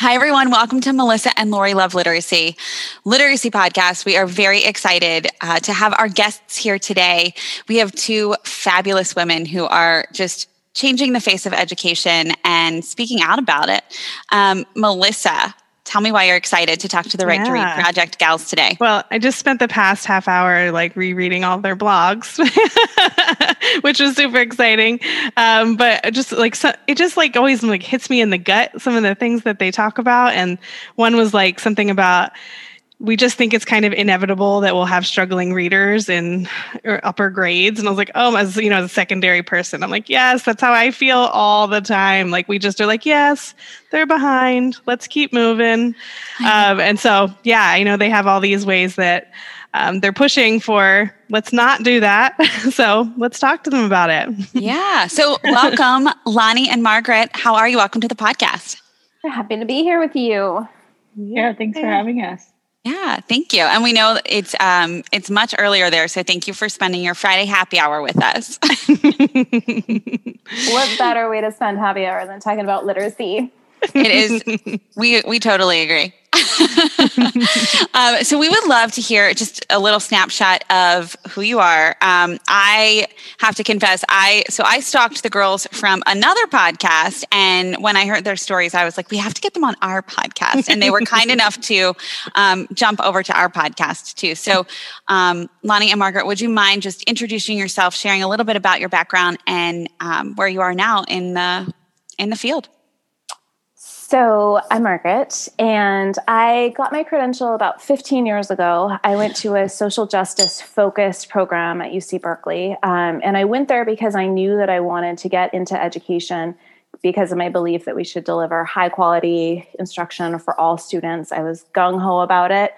Hi, everyone. Welcome to Melissa and Lori Love Literacy Literacy Podcast. We are very excited uh, to have our guests here today. We have two fabulous women who are just changing the face of education and speaking out about it. Um, Melissa, tell me why you're excited to talk to the Right yeah. to Read Project gals today. Well, I just spent the past half hour like rereading all their blogs, which was super exciting. Um, but just like so, it just like always like hits me in the gut some of the things that they talk about, and one was like something about we just think it's kind of inevitable that we'll have struggling readers in upper grades. And I was like, oh, as you know, as a secondary person, I'm like, yes, that's how I feel all the time. Like we just are like, yes, they're behind. Let's keep moving. Um, and so, yeah, I know they have all these ways that um, they're pushing for let's not do that. so let's talk to them about it. yeah. So welcome, Lonnie and Margaret. How are you? Welcome to the podcast. Happy to be here with you. Yeah, thanks for having us. Yeah, thank you. And we know it's um it's much earlier there, so thank you for spending your Friday happy hour with us. what better way to spend happy hour than talking about literacy? It is we we totally agree. um, so we would love to hear just a little snapshot of who you are. Um, I have to confess, I so I stalked the girls from another podcast, and when I heard their stories, I was like, we have to get them on our podcast, and they were kind enough to um, jump over to our podcast too. So, um, Lonnie and Margaret, would you mind just introducing yourself, sharing a little bit about your background and um, where you are now in the in the field? So, I'm Margaret, and I got my credential about 15 years ago. I went to a social justice focused program at UC Berkeley, um, and I went there because I knew that I wanted to get into education because of my belief that we should deliver high quality instruction for all students. I was gung ho about it.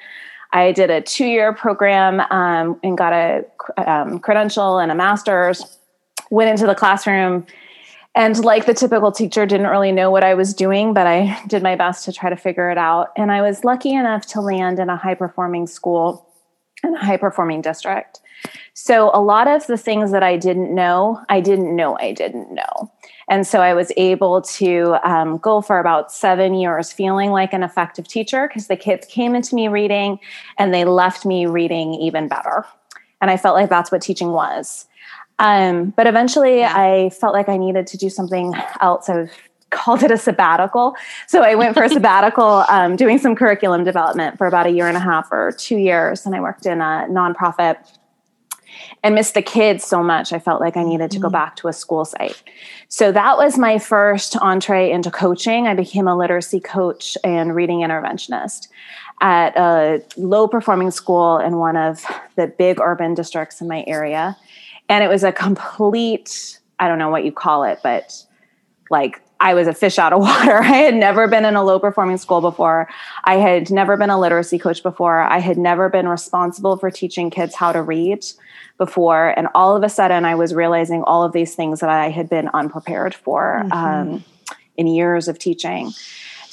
I did a two year program um, and got a um, credential and a master's, went into the classroom and like the typical teacher didn't really know what i was doing but i did my best to try to figure it out. And i was lucky enough to land in a high performing school and a high performing district. So a lot of the things that i didn't know i didn't know i didn't know. And so i was able to um, go for about seven years feeling like an effective teacher because the kids came into me reading and they left me reading even better. And i felt like that's what teaching was um, but eventually, yeah. I felt like I needed to do something else. I've called it a sabbatical. So I went for a sabbatical, um, doing some curriculum development for about a year and a half or two years. And I worked in a nonprofit and missed the kids so much. I felt like I needed to go mm-hmm. back to a school site. So that was my first entree into coaching. I became a literacy coach and reading interventionist at a low performing school in one of the big urban districts in my area and it was a complete i don't know what you call it but like I was a fish out of water. I had never been in a low performing school before. I had never been a literacy coach before. I had never been responsible for teaching kids how to read before. And all of a sudden, I was realizing all of these things that I had been unprepared for mm-hmm. um, in years of teaching.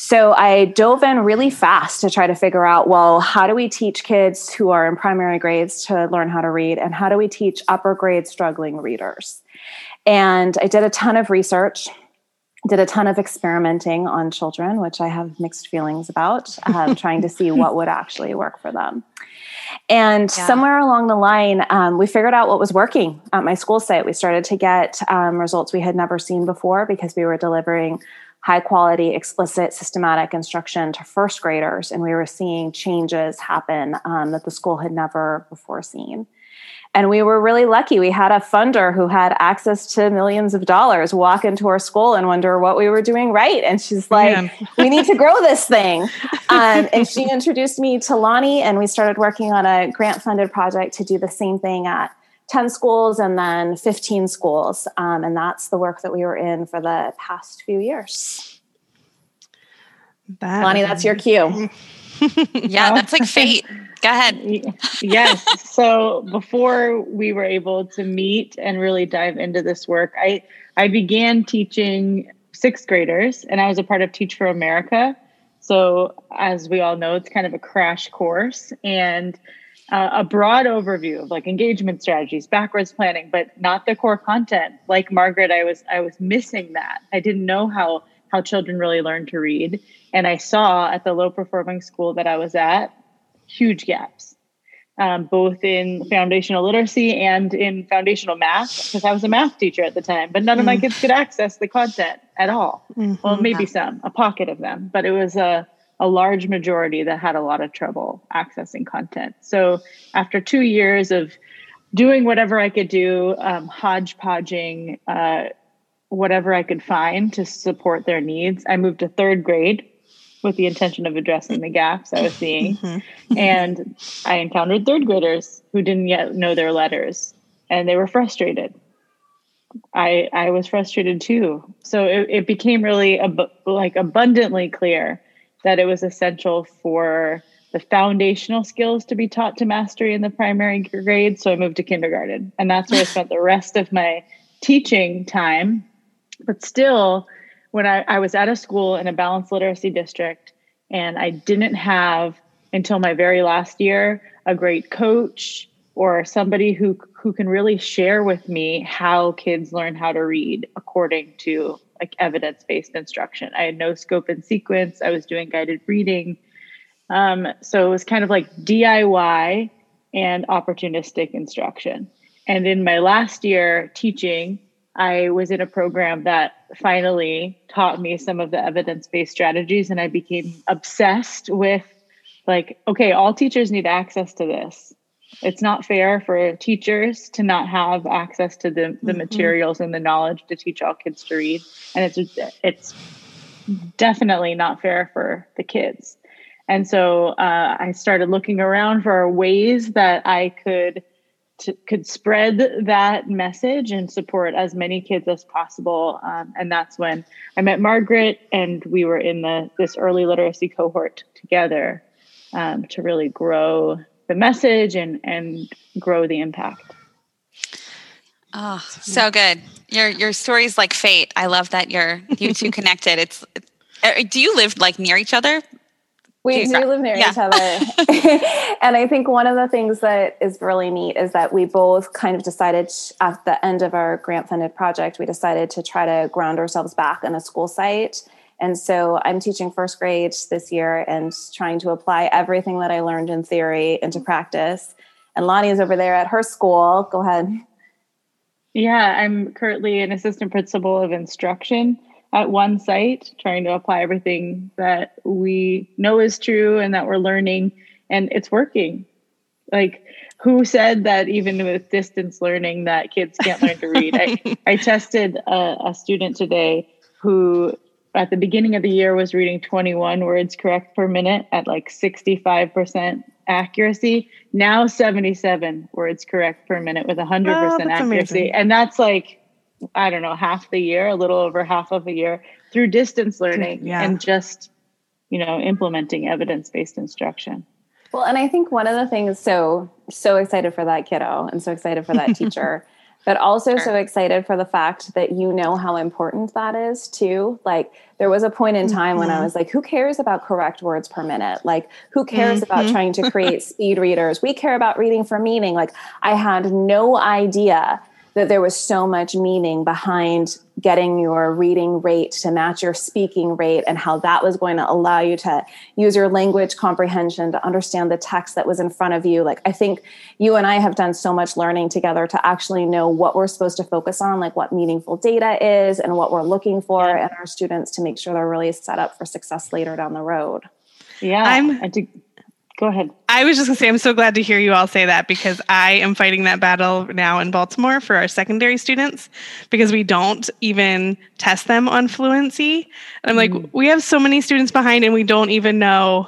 So I dove in really fast to try to figure out well, how do we teach kids who are in primary grades to learn how to read? And how do we teach upper grade struggling readers? And I did a ton of research, did a ton of experimenting on children, which I have mixed feelings about, um, trying to see what would actually work for them. And yeah. somewhere along the line, um, we figured out what was working at my school site. We started to get um, results we had never seen before because we were delivering high quality, explicit, systematic instruction to first graders. And we were seeing changes happen um, that the school had never before seen. And we were really lucky. We had a funder who had access to millions of dollars walk into our school and wonder what we were doing right. And she's like, we need to grow this thing. Um, and she introduced me to Lonnie, and we started working on a grant funded project to do the same thing at 10 schools and then 15 schools. Um, and that's the work that we were in for the past few years. That, Lonnie, that's your cue. yeah, that's like fate. Go ahead. yes. So before we were able to meet and really dive into this work, I I began teaching sixth graders, and I was a part of Teach for America. So as we all know, it's kind of a crash course and uh, a broad overview of like engagement strategies, backwards planning, but not the core content. Like Margaret, I was I was missing that. I didn't know how how children really learn to read, and I saw at the low performing school that I was at huge gaps, um, both in foundational literacy and in foundational math, because I was a math teacher at the time, but none mm. of my mm. kids could access the content at all. Mm-hmm. Well, maybe some, a pocket of them, but it was a, a large majority that had a lot of trouble accessing content. So after two years of doing whatever I could do, um, hodgepodging, uh, whatever I could find to support their needs, I moved to third grade with the intention of addressing the gaps I was seeing. Mm-hmm. and I encountered third graders who didn't yet know their letters and they were frustrated. I I was frustrated too. So it, it became really ab- like abundantly clear that it was essential for the foundational skills to be taught to mastery in the primary grade. So I moved to kindergarten, and that's where I spent the rest of my teaching time. But still, when I, I was at a school in a balanced literacy district and I didn't have until my very last year a great coach or somebody who who can really share with me how kids learn how to read according to like evidence-based instruction. I had no scope and sequence. I was doing guided reading. Um, so it was kind of like DIY and opportunistic instruction. And in my last year teaching, I was in a program that finally taught me some of the evidence based strategies, and I became obsessed with like, okay, all teachers need access to this. It's not fair for teachers to not have access to the, the mm-hmm. materials and the knowledge to teach all kids to read. And it's it's definitely not fair for the kids. And so uh, I started looking around for ways that I could to, could spread that message and support as many kids as possible. Um, and that's when I met Margaret, and we were in the this early literacy cohort together um, to really grow the message and and grow the impact. Oh, so good. Your your story's like fate. I love that you're you two connected. It's uh, do you live like near each other? We do live near yeah. each other. and I think one of the things that is really neat is that we both kind of decided at the end of our grant funded project, we decided to try to ground ourselves back in a school site. And so I'm teaching first grade this year and trying to apply everything that I learned in theory into practice. And Lonnie is over there at her school. Go ahead. Yeah, I'm currently an assistant principal of instruction at one site, trying to apply everything that we know is true and that we're learning, and it's working. Like, who said that even with distance learning that kids can't learn to read? I, I tested a, a student today who at the beginning of the year was reading 21 words correct per minute at like 65% accuracy now 77 words correct per minute with 100% oh, accuracy amazing. and that's like I don't know, half the year, a little over half of a year through distance learning yeah. and just, you know, implementing evidence based instruction. Well, and I think one of the things, so, so excited for that kiddo and so excited for that teacher, but also sure. so excited for the fact that you know how important that is too. Like, there was a point in time mm-hmm. when I mm-hmm. was like, who cares about correct words per minute? Like, who cares mm-hmm. about trying to create speed readers? We care about reading for meaning. Like, I had no idea that there was so much meaning behind getting your reading rate to match your speaking rate and how that was going to allow you to use your language comprehension to understand the text that was in front of you like i think you and i have done so much learning together to actually know what we're supposed to focus on like what meaningful data is and what we're looking for yeah. in our students to make sure they're really set up for success later down the road yeah i'm Go ahead. I was just going to say, I'm so glad to hear you all say that because I am fighting that battle now in Baltimore for our secondary students because we don't even test them on fluency. I'm like, mm. we have so many students behind and we don't even know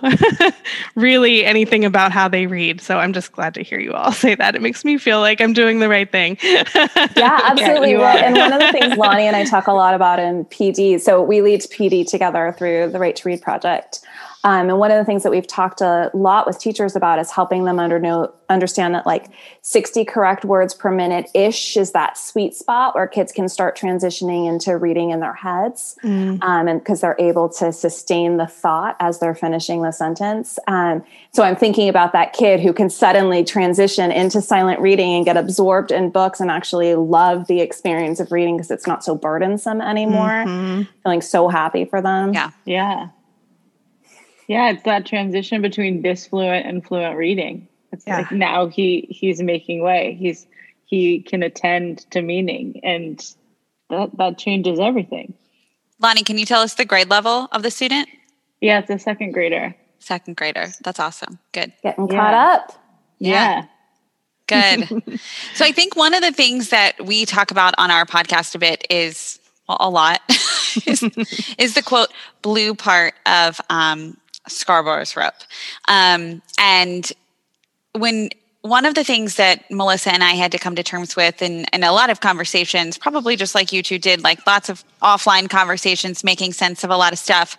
really anything about how they read. So I'm just glad to hear you all say that. It makes me feel like I'm doing the right thing. yeah, absolutely. well, and one of the things Lonnie and I talk a lot about in PD, so we lead PD together through the Right to Read project Um, and one of the things that we've talked a lot with teachers about is helping them under know, understand that like 60 correct words per minute ish is that sweet spot where kids can start transitioning into reading in their heads. Mm. Um, and because they're able to sustain the thought as they're finishing the sentence. Um, so I'm thinking about that kid who can suddenly transition into silent reading and get absorbed in books and actually love the experience of reading because it's not so burdensome anymore. Mm-hmm. Feeling so happy for them. Yeah. Yeah. Yeah, it's that transition between disfluent and fluent reading. It's yeah. like now he he's making way. He's he can attend to meaning and that that changes everything. Lonnie, can you tell us the grade level of the student? Yeah, it's a second grader. Second grader. That's awesome. Good. Getting yeah. caught up. Yeah. yeah. Good. so I think one of the things that we talk about on our podcast a bit is well, a lot is, is, the quote blue part of um, Scarborough's rope. Um, and when one of the things that Melissa and I had to come to terms with in, in a lot of conversations, probably just like you two did, like lots of offline conversations, making sense of a lot of stuff,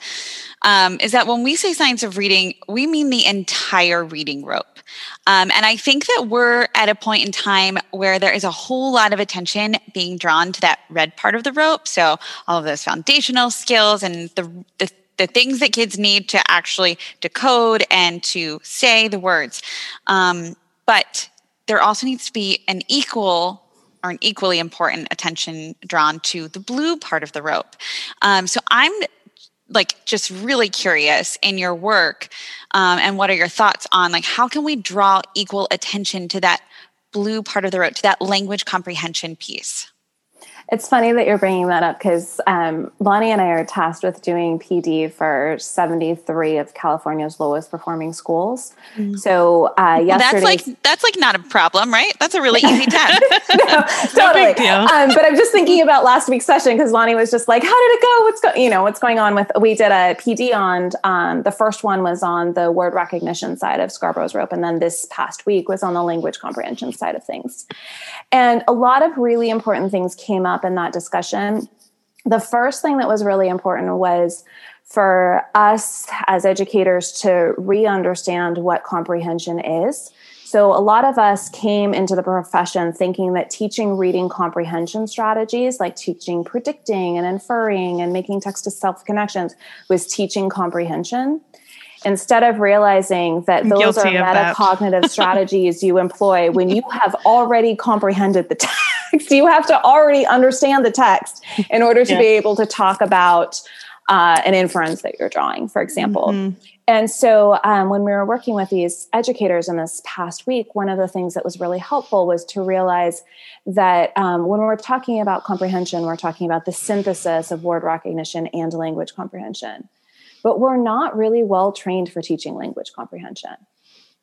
um, is that when we say science of reading, we mean the entire reading rope. Um, and I think that we're at a point in time where there is a whole lot of attention being drawn to that red part of the rope. So all of those foundational skills and the, the the things that kids need to actually decode and to say the words. Um, but there also needs to be an equal or an equally important attention drawn to the blue part of the rope. Um, so I'm like just really curious in your work um, and what are your thoughts on like how can we draw equal attention to that blue part of the rope to that language comprehension piece it's funny that you're bringing that up because um, Lonnie and I are tasked with doing PD for 73 of California's lowest performing schools. Mm-hmm. So uh, yesterday, that's like that's like not a problem, right? That's a really easy test. no, totally. No um, but I'm just thinking about last week's session because Lonnie was just like, "How did it go? What's going? You know, what's going on with?" We did a PD on um, the first one was on the word recognition side of Scarborough's rope, and then this past week was on the language comprehension side of things. And a lot of really important things came up in that discussion. The first thing that was really important was for us as educators to re understand what comprehension is. So, a lot of us came into the profession thinking that teaching reading comprehension strategies, like teaching predicting and inferring and making text to self connections, was teaching comprehension instead of realizing that those are metacognitive strategies you employ when you have already comprehended the text, you have to already understand the text in order to yeah. be able to talk about uh, an inference that you're drawing, for example. Mm-hmm. And so, um, when we were working with these educators in this past week, one of the things that was really helpful was to realize that um, when we're talking about comprehension, we're talking about the synthesis of word recognition and language comprehension but we're not really well trained for teaching language comprehension.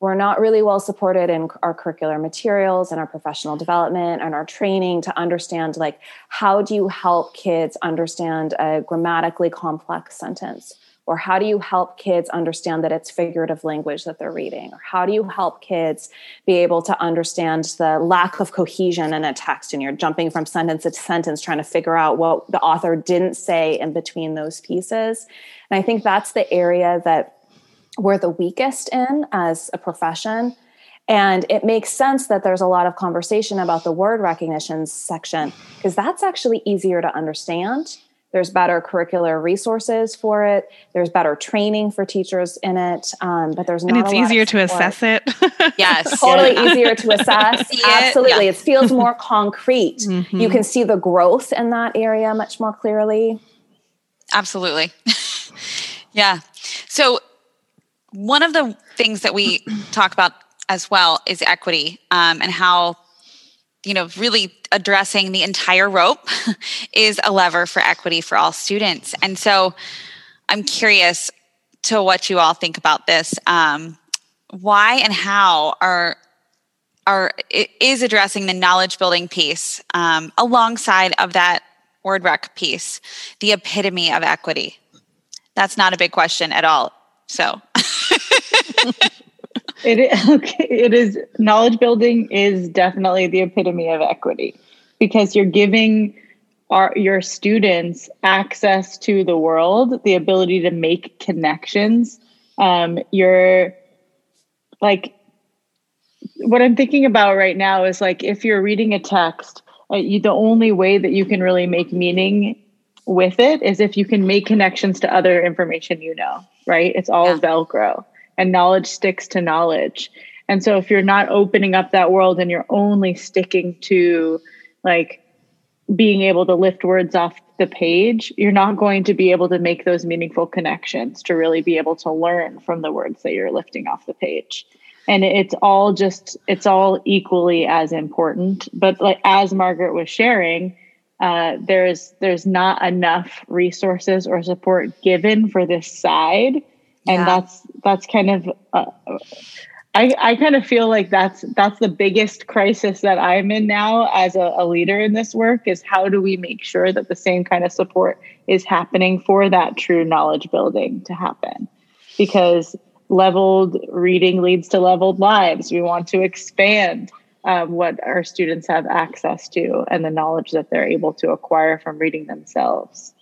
We're not really well supported in our curricular materials and our professional development and our training to understand like how do you help kids understand a grammatically complex sentence? Or how do you help kids understand that it's figurative language that they're reading? Or how do you help kids be able to understand the lack of cohesion in a text? And you're jumping from sentence to sentence trying to figure out what the author didn't say in between those pieces and I think that's the area that we're the weakest in as a profession. And it makes sense that there's a lot of conversation about the word recognition section because that's actually easier to understand. There's better curricular resources for it. There's better training for teachers in it. Um, but there's not and it's easier to assess it. yes, totally yeah. easier to assess. Absolutely, yeah. it feels more concrete. Mm-hmm. You can see the growth in that area much more clearly. Absolutely. yeah. So, one of the things that we talk about as well is equity um, and how, you know, really addressing the entire rope is a lever for equity for all students. And so, I'm curious to what you all think about this. Um, why and how are are is addressing the knowledge building piece um, alongside of that word rec piece the epitome of equity? That's not a big question at all. So it is, okay, it is knowledge building is definitely the epitome of equity because you're giving our your students access to the world, the ability to make connections um, you're like what I'm thinking about right now is like if you're reading a text, uh, you, the only way that you can really make meaning with it is if you can make connections to other information you know, right? It's all yeah. Velcro and knowledge sticks to knowledge. And so if you're not opening up that world and you're only sticking to like being able to lift words off the page, you're not going to be able to make those meaningful connections to really be able to learn from the words that you're lifting off the page and it's all just it's all equally as important but like as margaret was sharing uh, there's there's not enough resources or support given for this side and yeah. that's that's kind of uh, I, I kind of feel like that's that's the biggest crisis that I'm in now as a, a leader in this work is how do we make sure that the same kind of support is happening for that true knowledge building to happen because leveled reading leads to leveled lives. We want to expand um, what our students have access to and the knowledge that they're able to acquire from reading themselves.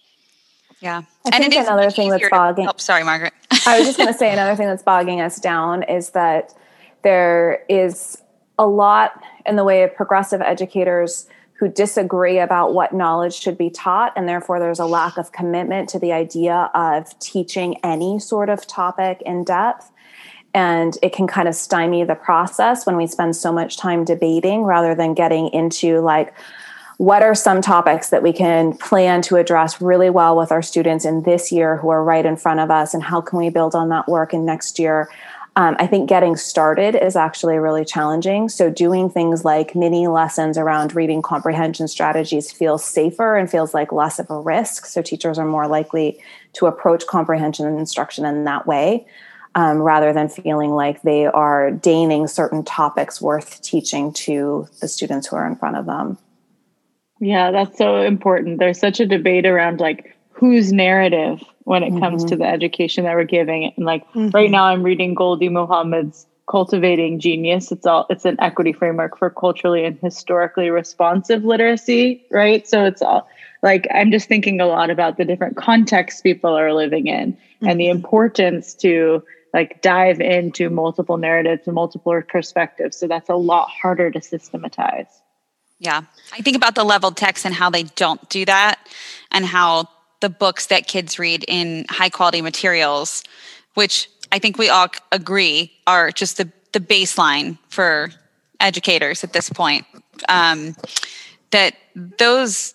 Yeah. I and think another thing that's bogging. To, oh, sorry, Margaret. I was just going to say another thing that's bogging us down is that there is a lot in the way of progressive educators who disagree about what knowledge should be taught, and therefore there's a lack of commitment to the idea of teaching any sort of topic in depth. And it can kind of stymie the process when we spend so much time debating rather than getting into like, what are some topics that we can plan to address really well with our students in this year who are right in front of us and how can we build on that work in next year um, I think getting started is actually really challenging. So, doing things like mini lessons around reading comprehension strategies feels safer and feels like less of a risk. So, teachers are more likely to approach comprehension and instruction in that way um, rather than feeling like they are deigning certain topics worth teaching to the students who are in front of them. Yeah, that's so important. There's such a debate around like whose narrative when it mm-hmm. comes to mm-hmm. the education that we're giving. And like mm-hmm. right now, I'm reading Gholdy Muhammad's Cultivating Genius. It's all it's an equity framework for culturally and historically responsive literacy, right? So it's all like I'm just thinking a lot about the different contexts people are living in mm-hmm. and the mm-hmm. importance to like dive into multiple narratives and multiple perspectives. So that's a lot harder to systematize. Yeah. I think about the leveled text and how they don't do that and how the books that kids read in high quality materials, which I think we all agree are just the, the baseline for educators at this point. Um, that those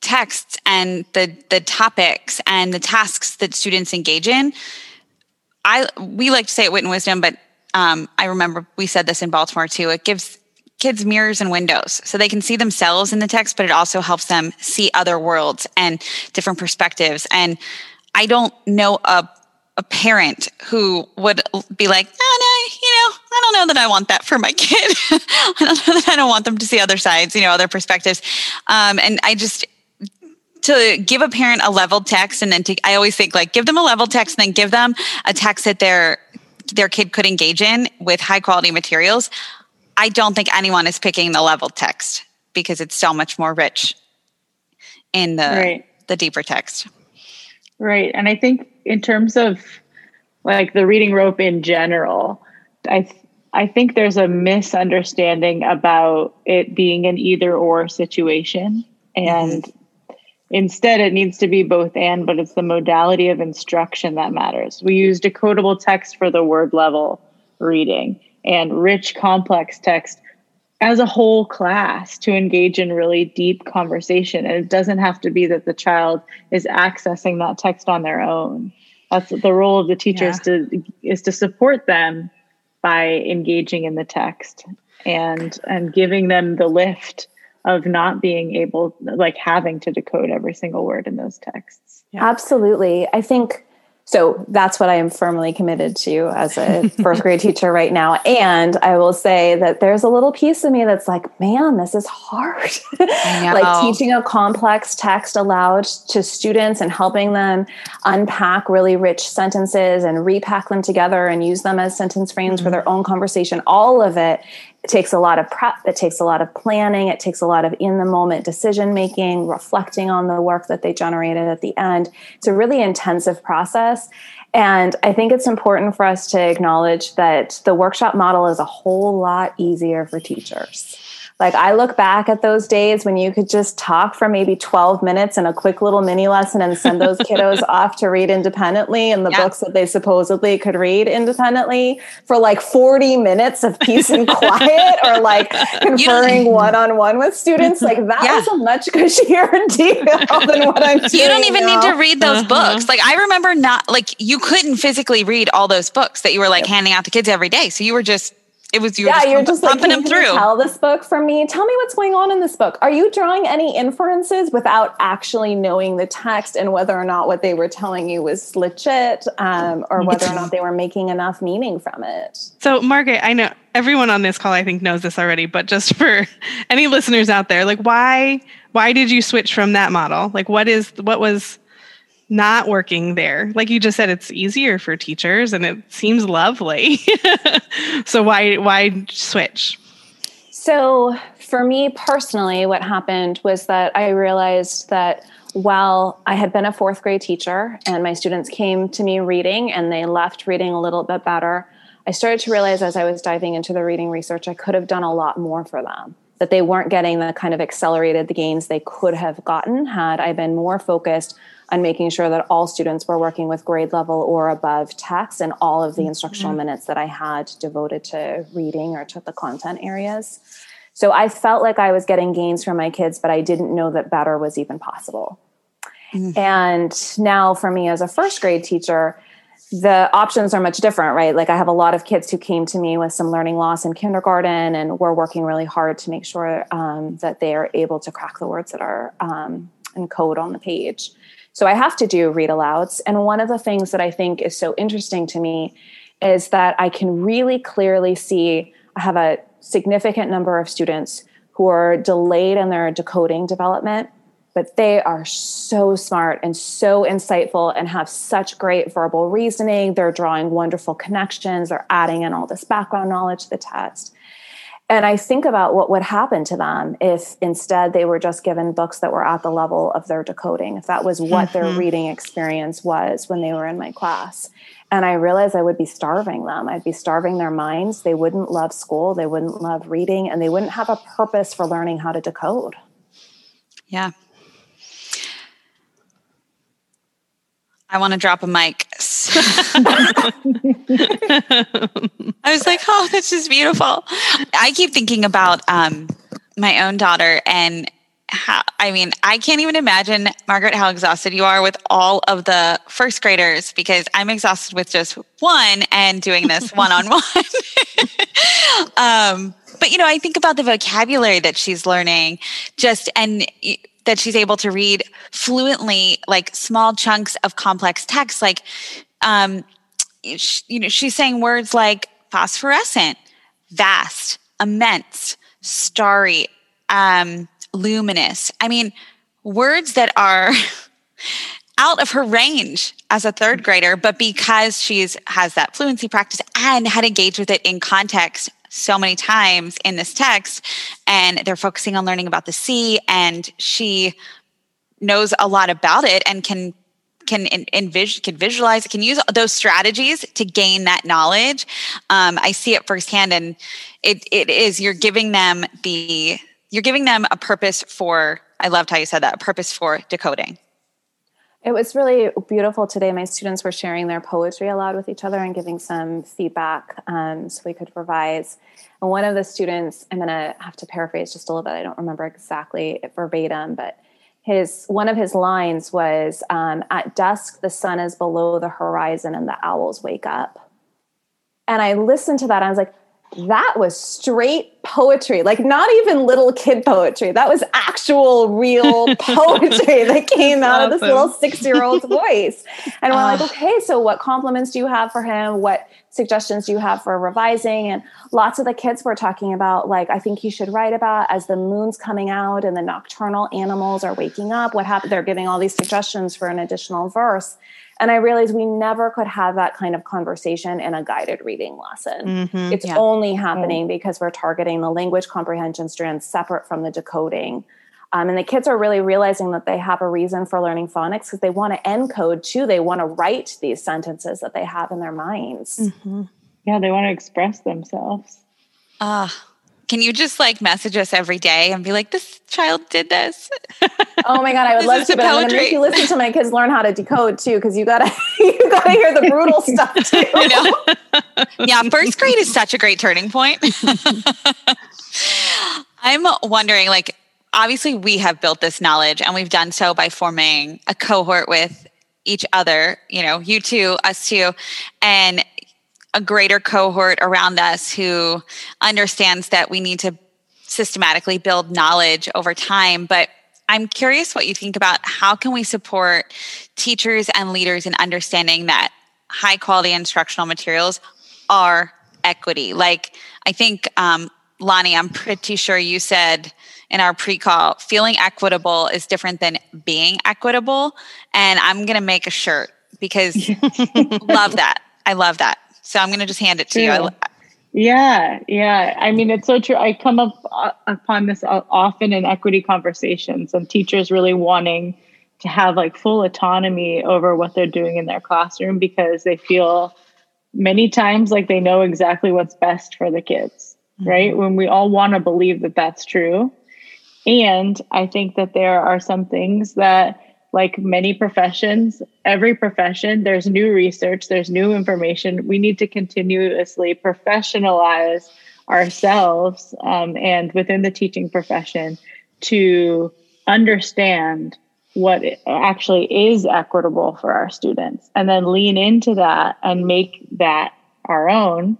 texts and the the topics and the tasks that students engage in, I we like to say it Wit and Wisdom, but um, I remember we said this in Baltimore too. It gives kids mirrors and windows so they can see themselves in the text but it also helps them see other worlds and different perspectives and i don't know a a parent who would be like, oh, no, you know, I don't know that I want that for my kid. I don't know that I don't want them to see other sides, you know, other perspectives. Um, and I just, to give a parent a leveled text and then to, I always think like give them a leveled text and then give them a text that their, their kid could engage in with high quality materials. I don't think anyone is picking the level text because it's so much more rich in the right. the deeper text. Right. And I think in terms of like the reading rope in general, I th- I think there's a misunderstanding about it being an either or situation and mm-hmm. Instead it needs to be both and but it's the modality of instruction that matters. We use decodable text for the word level reading and rich, complex text as a whole class to engage in really deep conversation. And it doesn't have to be that the child is accessing that text on their own. That's the role of the teacher yeah. is to is to support them by engaging in the text and and giving them the lift of not being able like having to decode every single word in those texts. Yeah. Absolutely. I think so that's what I am firmly committed to as a first grade teacher right now. And I will say that there's a little piece of me that's like, man, this is hard. like teaching a complex text aloud to students and helping them unpack really rich sentences and repack them together and use them as sentence frames mm-hmm. for their own conversation, all of it it takes a lot of prep, it takes a lot of planning, it takes a lot of in the moment decision making, reflecting on the work that they generated at the end. It's a really intensive process. And I think it's important for us to acknowledge that the workshop model is a whole lot easier for teachers. Like I look back at those days when you could just talk for maybe 12 minutes in a quick little mini lesson and send those kiddos off to read independently in the yeah. books that they supposedly could read independently for like 40 minutes of peace and quiet or like conferring one on one with students. Like that yeah. was a much cushier deal than what I'm doing. You don't even now. need to read those uh-huh. books. Like I remember not like you couldn't physically read all those books that you were like yep. handing out to kids every day. So you were just it was you yeah, just you're just pumping like, them through. Tell this book from me. Tell me what's going on in this book. Are you drawing any inferences without actually knowing the text and whether or not what they were telling you was legit, um, or whether or not they were making enough meaning from it? So, Margaret, I know everyone on this call I think knows this already, but just for any listeners out there, like why why did you switch from that model? Like, what is what was not working there. Like you just said, it's easier for teachers and it seems lovely. so why why switch? So for me personally, what happened was that I realized that while I had been a fourth grade teacher and my students came to me reading and they left reading a little bit better, I started to realize as I was diving into the reading research, I could have done a lot more for them. That they weren't getting the kind of accelerated the gains they could have gotten had I been more focused on making sure that all students were working with grade level or above text and all of the instructional mm-hmm. minutes that I had devoted to reading or to the content areas. So I felt like I was getting gains from my kids, but I didn't know that better was even possible. Mm-hmm. And now, for me as a first grade teacher, the options are much different, right? Like I have a lot of kids who came to me with some learning loss in kindergarten, and we're working really hard to make sure um, that they are able to crack the words that are um, in on the page. So I have to do read alouds. And one of the things that I think is so interesting to me is that I can really clearly see I have a significant number of students who are delayed in their decoding development, but they are so smart and so insightful and have such great verbal reasoning. They're drawing wonderful connections, they're adding in all this background knowledge to the text. And I think about what would happen to them if instead they were just given books that were at the level of their decoding, if that was what mm-hmm. their reading experience was when they were in my class. And I realized I would be starving them. I'd be starving their minds. They wouldn't love school, they wouldn't love reading, and they wouldn't have a purpose for learning how to decode. Yeah. I want to drop a mic. I was like, oh, that's just beautiful. I keep thinking about um, my own daughter and how, I mean, I can't even imagine, Margaret, how exhausted you are with all of the first graders because I'm exhausted with just one and doing this one on one. But, you know, I think about the vocabulary that she's learning just and that she's able to read fluently, like small chunks of complex text, like, um, you know, she's saying words like phosphorescent, vast, immense, starry, um, luminous. I mean, words that are out of her range as a third grader, but because she's has that fluency practice and had engaged with it in context so many times in this text, and they're focusing on learning about the sea, and she knows a lot about it and can can envision, can visualize, can use those strategies to gain that knowledge. Um, I see it firsthand, and it it is you're giving them the you're giving them a purpose for. I loved how you said that a purpose for decoding. It was really beautiful today. My students were sharing their poetry aloud with each other and giving some feedback um, so we could revise. And one of the students, I'm going to have to paraphrase just a little bit. I don't remember exactly verbatim, but his one of his lines was um, at dusk the sun is below the horizon and the owls wake up. And i listened to that i was like that was straight poetry like not even little kid poetry. That was actual real poetry that came out awesome. of this little six year old's voice. And we're uh, like okay so what compliments do you have for him? What suggestions do you have for revising? And lots of the kids were talking about like i think you should write about as the moon's coming out and the nocturnal animals are waking up what happened they're giving all these suggestions for an additional verse And I realized we never could have that kind of conversation in a guided reading lesson. Mm-hmm, it's yeah. only happening because we're targeting the language comprehension strands separate from the decoding. Um, and the kids are really realizing that they have a reason for learning phonics because they want to encode too. They want to write these sentences that they have in their minds. Mm-hmm. Yeah, they want to express themselves. Ah. Can you just like message us every day and be like, this child did this? Oh my god, I would love to. But I'm gonna make you listen to my kids learn how to decode too, because you gotta you gotta hear the brutal stuff too. You know? yeah, first grade is such a great turning point. I'm wondering, like, obviously we have built this knowledge and we've done so by forming a cohort with each other you know you two us two and a greater cohort around us who understands that we need to systematically build knowledge over time. But i'm curious what you think about how can we support teachers and leaders in understanding that high quality instructional materials are equity. Like i think um, lonnie i'm pretty sure you said in our pre-call feeling equitable is different than being equitable. And i'm going to make a shirt because love that. I love that so I'm going to just hand it to yeah. you. Yeah, yeah. I mean, it's so true. I come up uh, upon this often in equity conversations and teachers really wanting to have like full autonomy over what they're doing in their classroom because they feel many times like they know exactly what's best for the kids, mm-hmm. right? When we all want to believe that that's true. And I think that there are some things that like many professions, every profession, there's new research, there's new information. We need to continuously professionalize ourselves um, and within the teaching profession to understand what actually is equitable for our students and then lean into that and make that our own.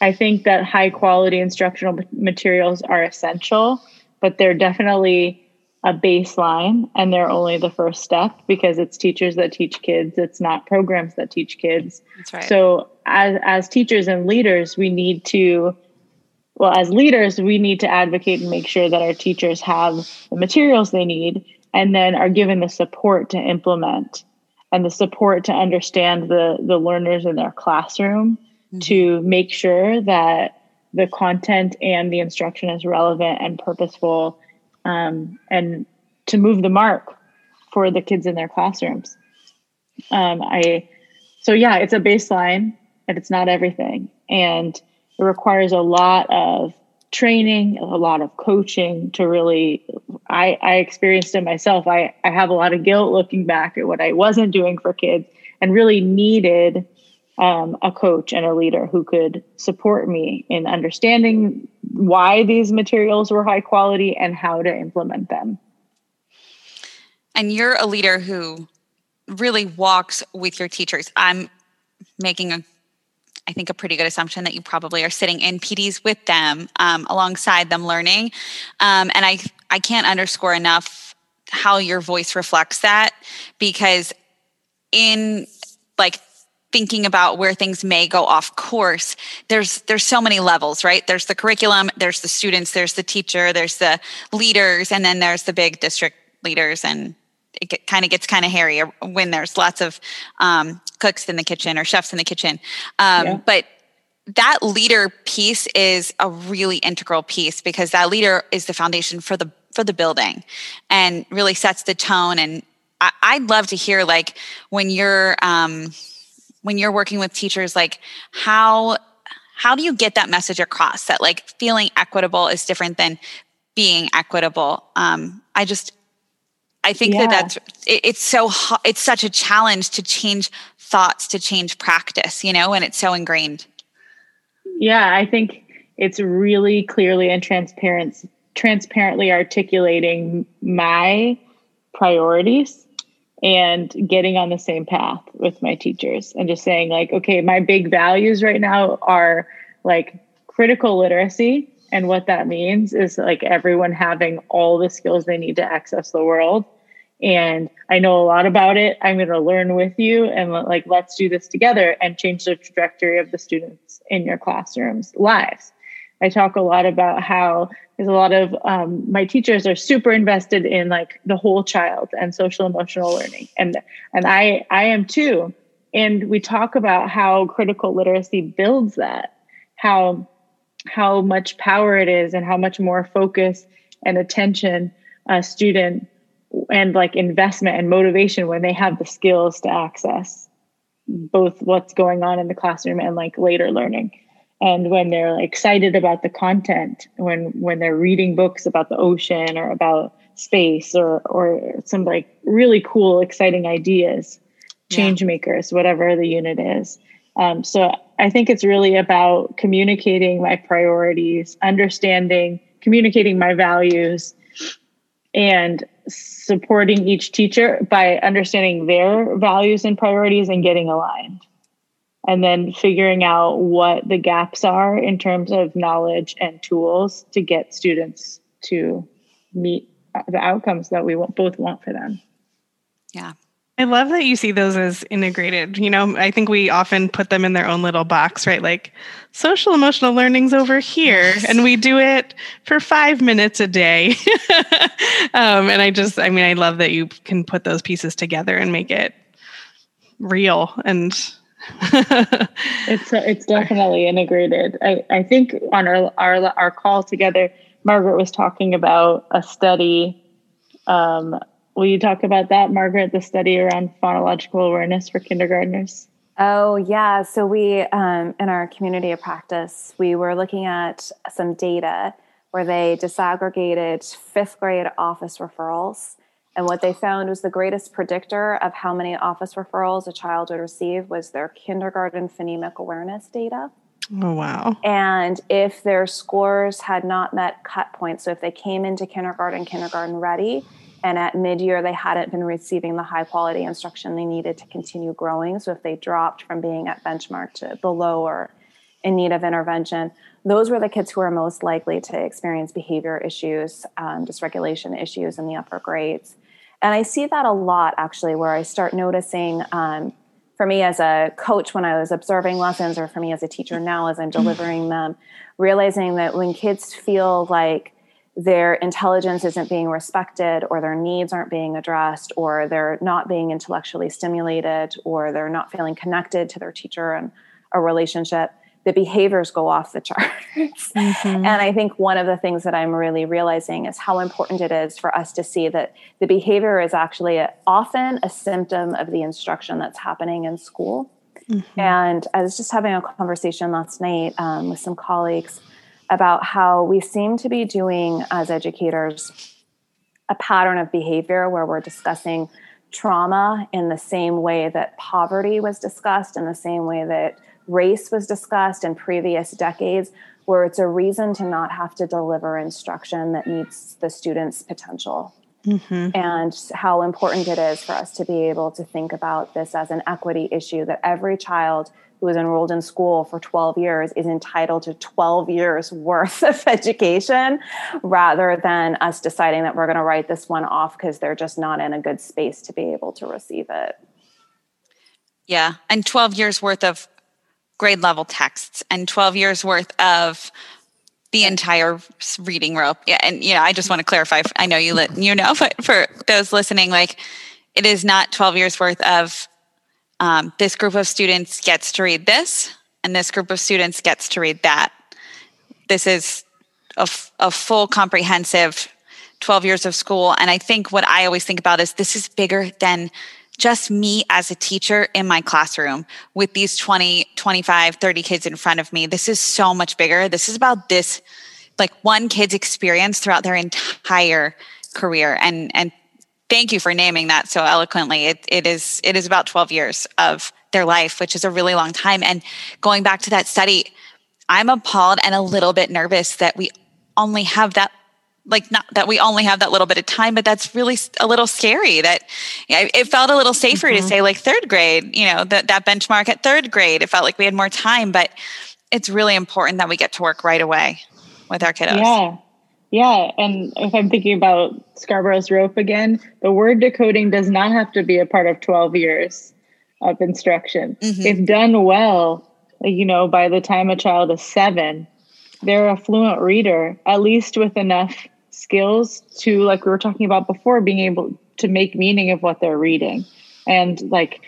I think that high quality instructional materials are essential, but they're definitely a baseline and they're only the first step because it's teachers that teach kids it's not programs that teach kids That's right. so as as teachers and leaders we need to well as leaders we need to advocate and make sure that our teachers have the materials they need and then are given the support to implement and the support to understand the the learners in their classroom mm-hmm. to make sure that the content and the instruction is relevant and purposeful um, and to move the mark for the kids in their classrooms. Um, I so yeah, it's a baseline, and it's not everything, and it requires a lot of training, a lot of coaching to really. I I experienced it myself. I I have a lot of guilt looking back at what I wasn't doing for kids, and really needed um, a coach and a leader who could support me in understanding why these materials were high quality and how to implement them. And you're a leader who really walks with your teachers. I'm making a I think a pretty good assumption that you probably are sitting in PDs with them, um, alongside them learning. Um, and I I can't underscore enough how your voice reflects that because in like thinking about where things may go off course there's there's so many levels right? There's the curriculum there's the students there's the teacher there's the leaders and then there's the big district leaders and it kind of gets kind of hairy when there's lots of um, cooks in the kitchen or chefs in the kitchen. Um, yeah. but that leader piece is a really integral piece because that leader is the foundation for the for the building and really sets the tone. And I, would love to hear like when you're um, when you're working with teachers like how how do you get that message across that like feeling equitable is different than being equitable? Um, i just i think yeah. that that's it, it's so it's such a challenge to change thoughts to change practice you know and it's so ingrained. Yeah i think it's really clearly and transparent transparently articulating my priorities and getting on the same path with my teachers and just saying like okay my big values right now are like critical literacy and what that means is like everyone having all the skills they need to access the world. And i know a lot about it. I'm going to learn with you and like let's do this together and change the trajectory of the students in your classrooms lives I talk a lot about how there's a lot of um, my teachers are super invested in like the whole child and social emotional learning, and and I I am too. And we talk about how critical literacy builds that, how how much power it is, and how much more focus and attention a student and like investment and motivation when they have the skills to access both what's going on in the classroom and like later learning and when they're excited about the content when when they're reading books about the ocean or about space or or some like really cool exciting ideas change yeah. makers whatever the unit is um, so i think it's really about communicating my priorities understanding communicating my values and supporting each teacher by understanding their values and priorities and getting aligned and then figuring out what the gaps are in terms of knowledge and tools to get students to meet the outcomes that we both want for them. Yeah. I love that you see those as integrated. You know, I think we often put them in their own little box, right? Like social emotional learning's over here, yes. and we do it for five minutes a day. um, and I just, I mean, I love that you can put those pieces together and make it real and it's it's definitely integrated. I, I think on our, our our call together, Margaret was talking about a study. Um, will you talk about that, Margaret? The study around phonological awareness for kindergartners. Oh yeah, so we um, in our community of practice, we were looking at some data where they disaggregated fifth grade office referrals and what they found was the greatest predictor of how many office referrals a child would receive was their kindergarten phonemic awareness data. Oh, wow. And if their scores had not met cut points, so if they came into kindergarten, kindergarten ready, and at mid year they hadn't been receiving the high quality instruction they needed to continue growing, so if they dropped from being at benchmark to below or in need of intervention, those were the kids who were most likely to experience behavior issues, um, dysregulation issues in the upper grades. And I see that a lot actually, where I start noticing um, for me as a coach when I was observing lessons, or for me as a teacher now as I'm mm-hmm. delivering them, realizing that when kids feel like their intelligence isn't being respected, or their needs aren't being addressed, or they're not being intellectually stimulated, or they're not feeling connected to their teacher and a relationship, the behaviors go off the charts. Mm-hmm. And I think one of the things that I'm really realizing is how important it is for us to see that the behavior is actually a, often a symptom of the instruction that's happening in school. Mm-hmm. And I was just having a conversation last night um, with some colleagues about how we seem to be doing as educators a pattern of behavior where we're discussing trauma in the same way that poverty was discussed, in the same way that race was discussed in previous decades, where it's a reason to not have to deliver instruction that meets the student's potential. Mm-hmm. And how important it is for us to be able to think about this as an equity issue that every child who is enrolled in school for 12 years is entitled to 12 years worth of education rather than us deciding that we're going to write this one off because they're just not in a good space to be able to receive it. Yeah. And 12 years worth of grade level texts and 12 years worth of the entire reading rope. Yeah, and yeah, I just want to clarify. I know you li- you know, but for those listening, like it is not 12 years worth of um, this group of students gets to read this, and this group of students gets to read that. This is a, f- a full comprehensive 12 years of school. And I think what I always think about is this is bigger than just me as a teacher in my classroom with these 20, 25, 30 kids in front of me. This is so much bigger. This is about this, like one kid's experience throughout their entire career. And, and thank you for naming that so eloquently. It, it is, it is about 12 years of their life, which is a really long time. And going back to that study, I'm appalled and a little bit nervous that we only have that like not that we only have that little bit of time but that's really a little scary that you know, it felt a little safer mm-hmm. to say like third grade you know that that benchmark at third grade it felt like we had more time but it's really important that we get to work right away with our kiddos yeah yeah and if i'm thinking about scarborough's rope again the word decoding does not have to be a part of 12 years of instruction mm-hmm. if done well you know by the time a child is seven they're a fluent reader, at least with enough skills to, like we were talking about before, being able to make meaning of what they're reading. And like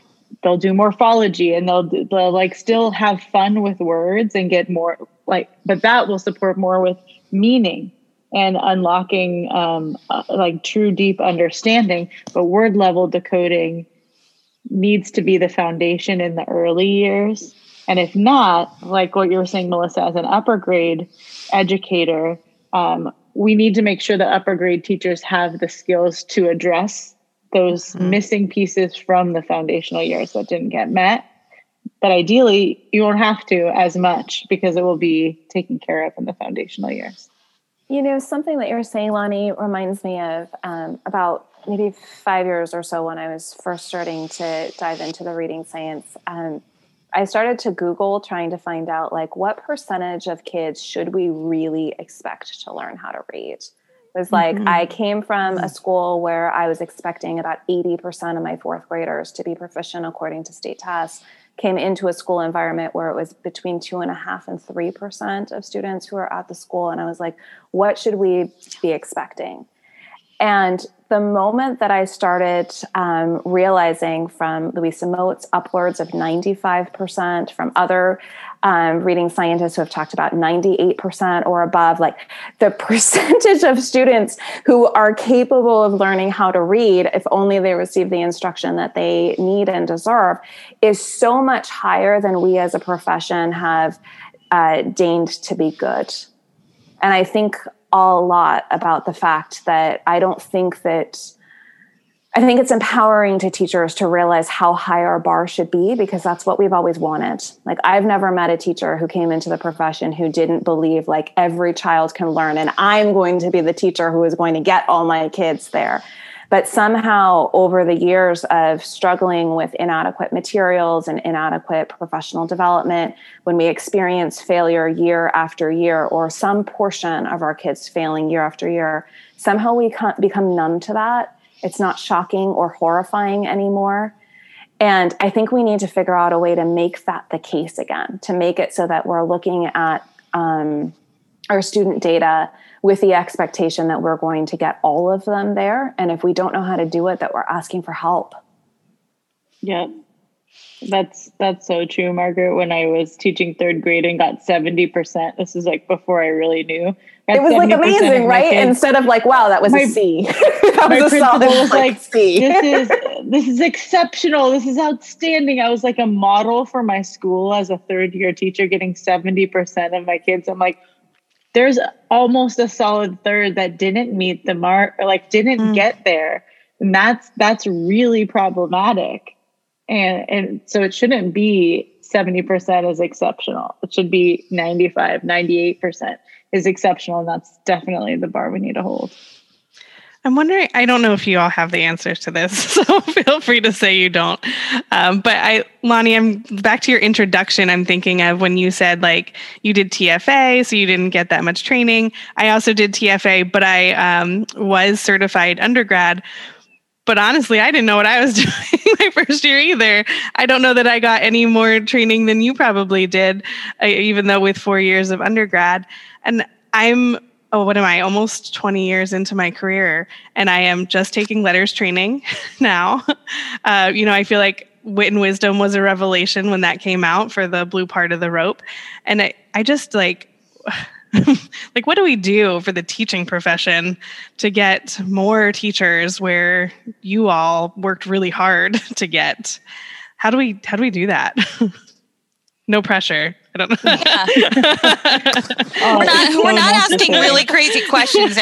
they'll do morphology and they'll they'll like still have fun with words and get more like but that will support more with meaning and unlocking um, uh, like true deep understanding but word level decoding needs to be the foundation in the early years and if not like what you were saying melissa as an upper grade educator um, we need to make sure that upper grade teachers have the skills to address those mm-hmm. missing pieces from the foundational years that didn't get met. But ideally, you won't have to as much because it will be taken care of in the foundational years. You know, something that you're saying, Lonnie, reminds me of um, about maybe five years or so when I was first starting to dive into the reading science. Um, I started to Google trying to find out like what percentage of kids should we really expect to learn how to read? It was like mm-hmm. I came from a school where I was expecting about 80% of my fourth graders to be proficient according to state tests. Came into a school environment where it was between two and a half and three percent of students who are at the school. And I was like, what should we be expecting? And the moment that I started um, realizing from Louisa Moats upwards of 95%, from other um, reading scientists who have talked about 98% or above, like the percentage of students who are capable of learning how to read, if only they receive the instruction that they need and deserve, is so much higher than we as a profession have uh, deigned to be good. And I think a lot about the fact that I don't think that I think it's empowering to teachers to realize how high our bar should be because that's what we've always wanted. Like I've never met a teacher who came into the profession who didn't believe like every child can learn and I'm going to be the teacher who is going to get all my kids there. But somehow, over the years of struggling with inadequate materials and inadequate professional development, when we experience failure year after year, or some portion of our kids failing year after year, somehow we become numb to that. It's not shocking or horrifying anymore. And I think we need to figure out a way to make that the case again, to make it so that we're looking at um, our student data with the expectation that we're going to get all of them there. And if we don't know how to do it, that we're asking for help. Yeah. That's that's so true, Margaret. When I was teaching third grade and got 70%, this is like before I really knew. It was like amazing, right? Kids. Instead of like, wow, that was my, a C. that was a solid was like, C. this is this is exceptional. This is outstanding. I was like a model for my school as a third year teacher, getting 70% of my kids. I'm like, there's almost a solid third that didn't meet the mark or like didn't mm. get there. And that's that's really problematic. And and so it shouldn't be 70% is exceptional. It should be 95 98% is exceptional and that's definitely the bar we need to hold I'm wondering, I don't know if you all have the answers to this, so feel free to say you don't. Um, but I, Lonnie, I'm back to your introduction. I'm thinking of when you said like you did TFA, so you didn't get that much training. I also did TFA, but I um, was certified undergrad. But honestly, I didn't know what I was doing my first year either. I don't know that I got any more training than you probably did, uh, even though with four years of undergrad. And I'm oh, what am I, almost 20 years into my career, and I am just taking LETRS training now. Uh, you know, I feel like Wit and Wisdom was a revelation when that came out for the blue part of the rope. And I, I just like, like, what do we do for the teaching profession to get more teachers where you all worked really hard to get? How do we, how do we do that? No pressure. I don't know. oh, we're not, so we're not asking really crazy questions.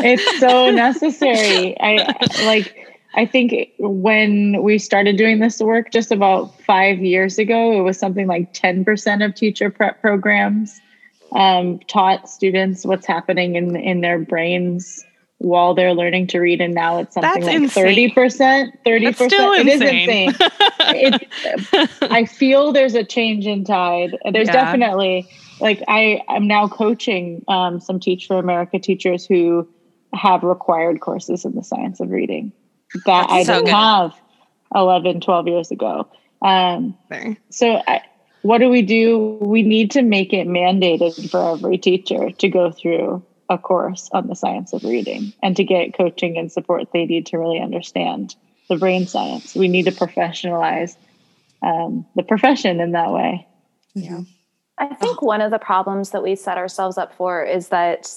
it's so necessary. I like. I think when we started doing this work just about five years ago, it was something like 10% of teacher prep programs um, taught students what's happening in in their brains while they're learning to read and now it's something That's like 30% 30% it is insane. it, i feel there's a change in tide. There's yeah. definitely like i i'm now coaching um, some teach for america teachers who have required courses in the science of reading that That's i so didn't good. have 11 12 years ago. Um, so I, what do we do? We need to make it mandated for every teacher to go through a course on the science of reading and to get coaching and support they need to really understand the brain science. We need to professionalize um, the profession in that way. Yeah. I think one of the problems that we set ourselves up for is that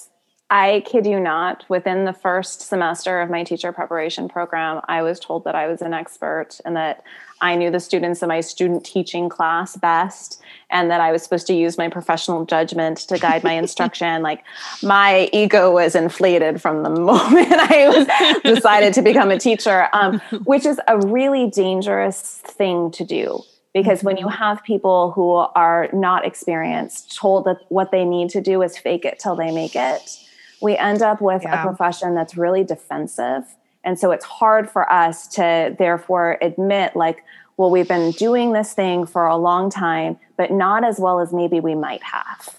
I kid you not, within the first semester of my teacher preparation program, I was told that I was an expert and that I knew the students in my student teaching class best and that I was supposed to use my professional judgment to guide my instruction. like my ego was inflated from the moment I was decided to become a teacher, um, which is a really dangerous thing to do because when you mm-hmm. have people who are not experienced told that what they need to do is fake it till they make it we end up with yeah. a profession that's really defensive. And so it's hard for us to therefore admit, like, well, we've been doing this thing for a long time, but not as well as maybe we might have.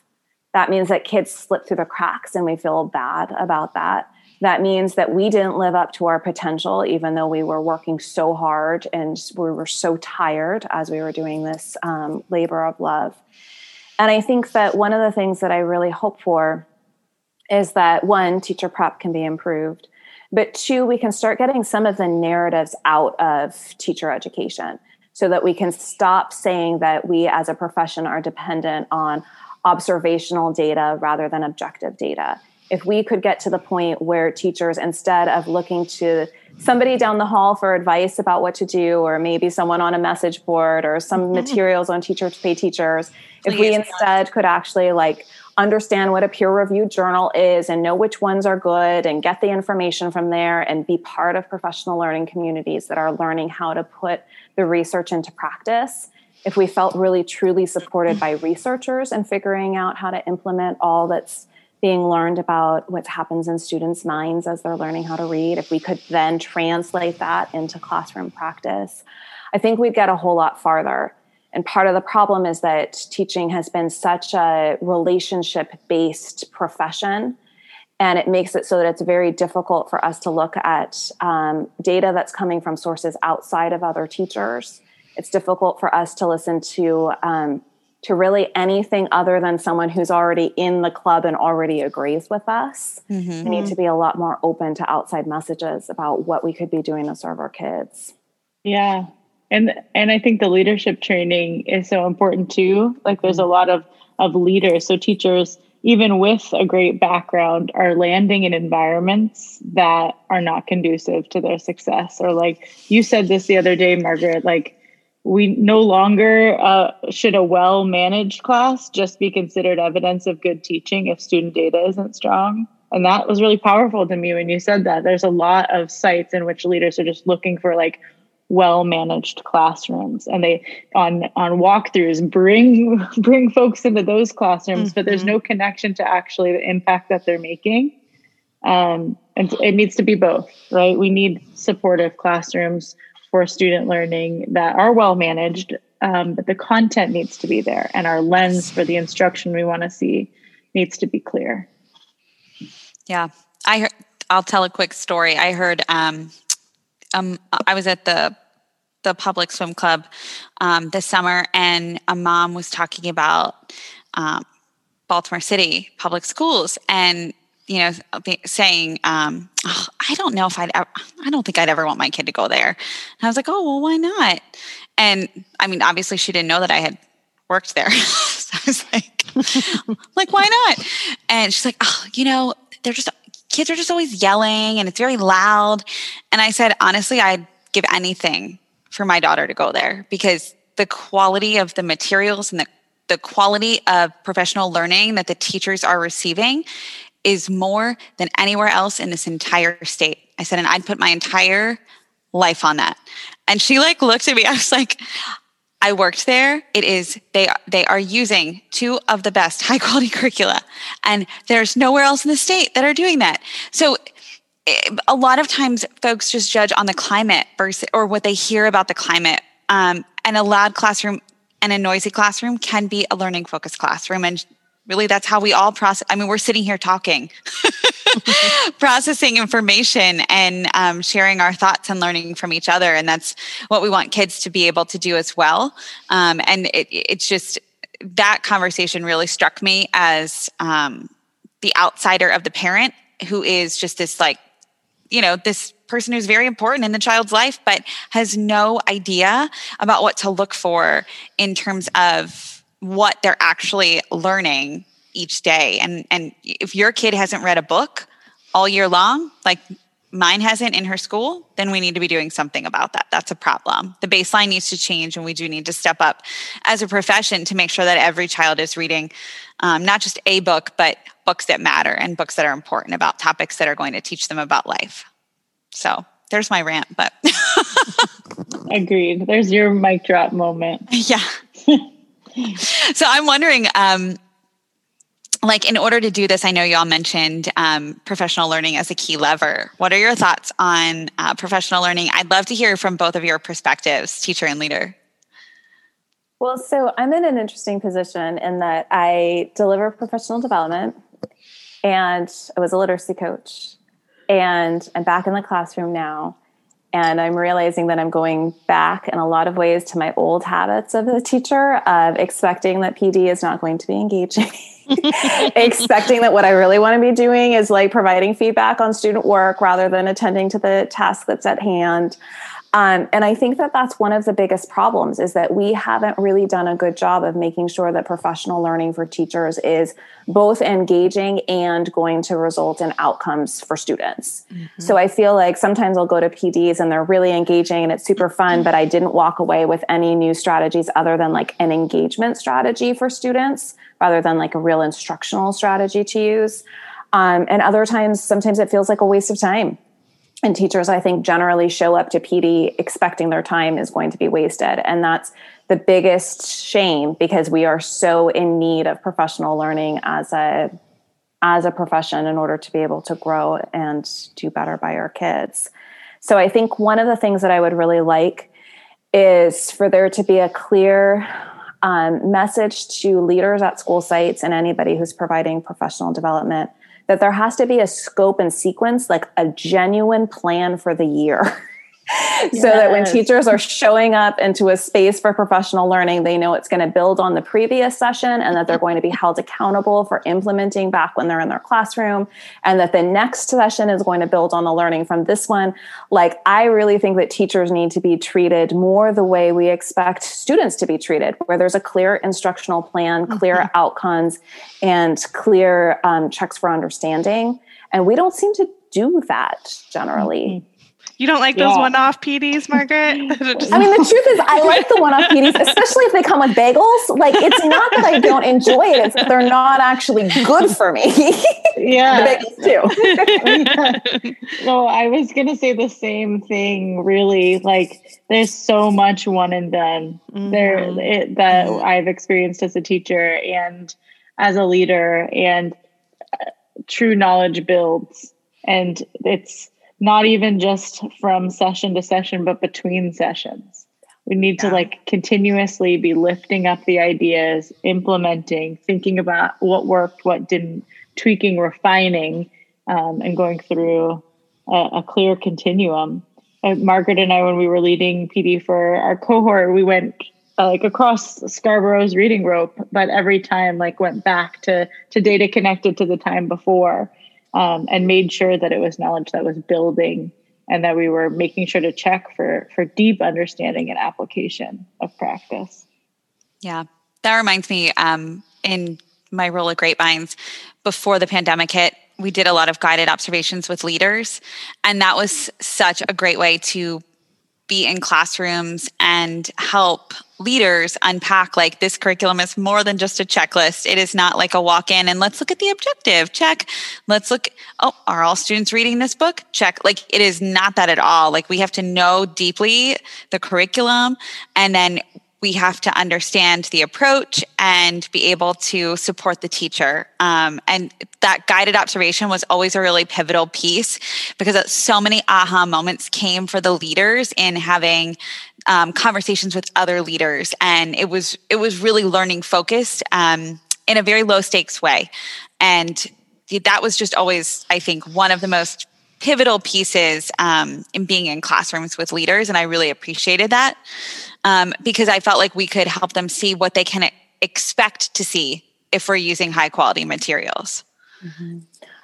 That means that kids slip through the cracks and we feel bad about that. That means that we didn't live up to our potential, even though we were working so hard and we were so tired as we were doing this um, labor of love. And I think that one of the things that I really hope for is that one, teacher prep can be improved, but two, we can start getting some of the narratives out of teacher education so that we can stop saying that we as a profession are dependent on observational data rather than objective data. If we could get to the point where teachers, instead of looking to somebody down the hall for advice about what to do, or maybe someone on a message board or some mm-hmm. materials on teacher to pay teachers, if we instead could actually like understand what a peer reviewed journal is and know which ones are good and get the information from there and be part of professional learning communities that are learning how to put the research into practice. If we felt really truly supported by researchers and figuring out how to implement all that's being learned about what happens in students' minds as they're learning how to read, if we could then translate that into classroom practice, I think we'd get a whole lot farther. And part of the problem is that teaching has been such a relationship based profession. And it makes it so that it's very difficult for us to look at um, data that's coming from sources outside of other teachers. It's difficult for us to listen to um, to really anything other than someone who's already in the club and already agrees with us. Mm-hmm. We need to be a lot more open to outside messages about what we could be doing to serve our kids. Yeah, and and i think the leadership training is so important too. Like there's a lot of of leaders. So teachers even with a great background are landing in environments that are not conducive to their success. Or like you said this the other day margaret like we no longer uh, should a well managed class just be considered evidence of good teaching if student data isn't strong. And that was really powerful to me when you said that. There's a lot of sites in which leaders are just looking for like well managed classrooms. And they on on walkthroughs bring bring folks into those classrooms mm-hmm. but there's mm-hmm. no connection to actually the impact that they're making. Um, and it needs to be both right? We need supportive classrooms for student learning that are well managed um, but the content needs to be there and our lens for the instruction we want to see needs to be clear. Yeah. I heard, i'll tell a quick story. I heard um, um, I was at the the public swim club um, this summer, and a mom was talking about um, Baltimore City public schools, and you know, saying, um, oh, "I don't know if I'd, ever, I don't think I'd ever want my kid to go there." And I was like, "Oh, well, why not?" And I mean, obviously, she didn't know that I had worked there, so I was like, "Like, why not?" And she's like, "Oh, you know, they're just." Kids are just always yelling and it's very loud. And I said, honestly, I'd give anything for my daughter to go there because the quality of the materials and the, the quality of professional learning that the teachers are receiving is more than anywhere else in this entire state. I said, and I'd put my entire life on that. And she like looked at me. I was like, I worked there. It is they they are using two of the best high quality curricula, and there's nowhere else in the state that are doing that. So a lot of times folks just judge on the climate versus or what they hear about the climate um, and a loud classroom and a noisy classroom can be a learning focused classroom and really that's how we all process i mean we're sitting here talking processing information and um, sharing our thoughts and learning from each other. And that's what we want kids to be able to do as well. Um, and it, it's just that conversation really struck me as um, the outsider of the parent who is just this like you know this person who's very important in the child's life but has no idea about what to look for in terms of what they're actually learning each day. And and if your kid hasn't read a book all year long like mine hasn't in her school then we need to be doing something about that that's a problem the baseline needs to change and we do need to step up as a profession to make sure that every child is reading um, not just a book but books that matter and books that are important about topics that are going to teach them about life. So there's my rant, but agreed. There's your mic drop moment. Yeah. so I'm wondering, um, like in order to do this, I know y'all mentioned um, professional learning as a key lever. What are your thoughts on uh, professional learning? I'd love to hear from both of your perspectives, teacher and leader. Well, so I'm in an interesting position in that I deliver professional development and I was a literacy coach. And I'm back in the classroom now. And I'm realizing that I'm going back in a lot of ways to my old habits of a teacher of expecting that PD is not going to be engaging. expecting that what I really want to be doing is like providing feedback on student work rather than attending to the task that's at hand. Um, and I think that that's one of the biggest problems is that we haven't really done a good job of making sure that professional learning for teachers is both engaging and going to result in outcomes for students. Mm-hmm. So I feel like sometimes I'll go to PDs and they're really engaging and it's super fun, but I didn't walk away with any new strategies other than like an engagement strategy for students rather than like a real instructional strategy to use. Um, and other times, sometimes it feels like a waste of time and teachers i think generally show up to pd expecting their time is going to be wasted. And that's the biggest shame because we are so in need of professional learning as a as a profession in order to be able to grow and do better by our kids. So i think one of the things that i would really like is for there to be a clear um, message to leaders at school sites and anybody who's providing professional development that there has to be a scope and sequence, like a genuine plan for the year. so that when teachers are showing up into a space for professional learning, they know it's going to build on the previous session and that they're going to be held accountable for implementing back when they're in their classroom, and that the next session is going to build on the learning from this one. Like, I really think that teachers need to be treated more the way we expect students to be treated, where there's a clear instructional plan, clear mm-hmm. outcomes, and clear um, checks for understanding. And we don't seem to do that generally. Mm-hmm. You don't like those one-off PDs, Margaret? I mean, the truth is, I like the one-off PDs, especially if they come with bagels. Like, it's not that I don't enjoy it; it's that they're not actually good for me. Yeah, the bagels too. no, I was gonna say the same thing. Really, like, there's so much one and done mm-hmm. there it, that mm-hmm. I've experienced as a teacher and as a leader, and uh, true knowledge builds, and it's not even just from session to session, but between sessions. We need yeah. to like continuously be lifting up the ideas, implementing, thinking about what worked, what didn't, tweaking, refining, um, and going through a, a clear continuum. Uh, Margaret and I, when we were leading PD for our cohort, we went uh, like across Scarborough's reading rope, but every time like went back to to data connected to the time before um, and made sure that it was knowledge that was building and that we were making sure to check for for deep understanding and application of practice. Yeah that reminds me um, in my role at Great Minds before the pandemic hit we did a lot of guided observations with leaders and that was such a great way to be in classrooms and help leaders unpack like this curriculum is more than just a checklist. It is not like a walk in and let's look at the objective. Check. Let's look. Oh, are all students reading this book? Check. Like it is not that at all. Like we have to know deeply the curriculum and then we have to understand the approach and be able to support the teacher. Um, and that guided observation was always a really pivotal piece because so many aha moments came for the leaders in having um, conversations with other leaders, and it was it was really learning focused um, in a very low stakes way. And that was just always, I think, one of the most pivotal pieces um, in being in classrooms with leaders. And I really appreciated that um, because I felt like we could help them see what they can expect to see if we're using high quality materials. Mm-hmm.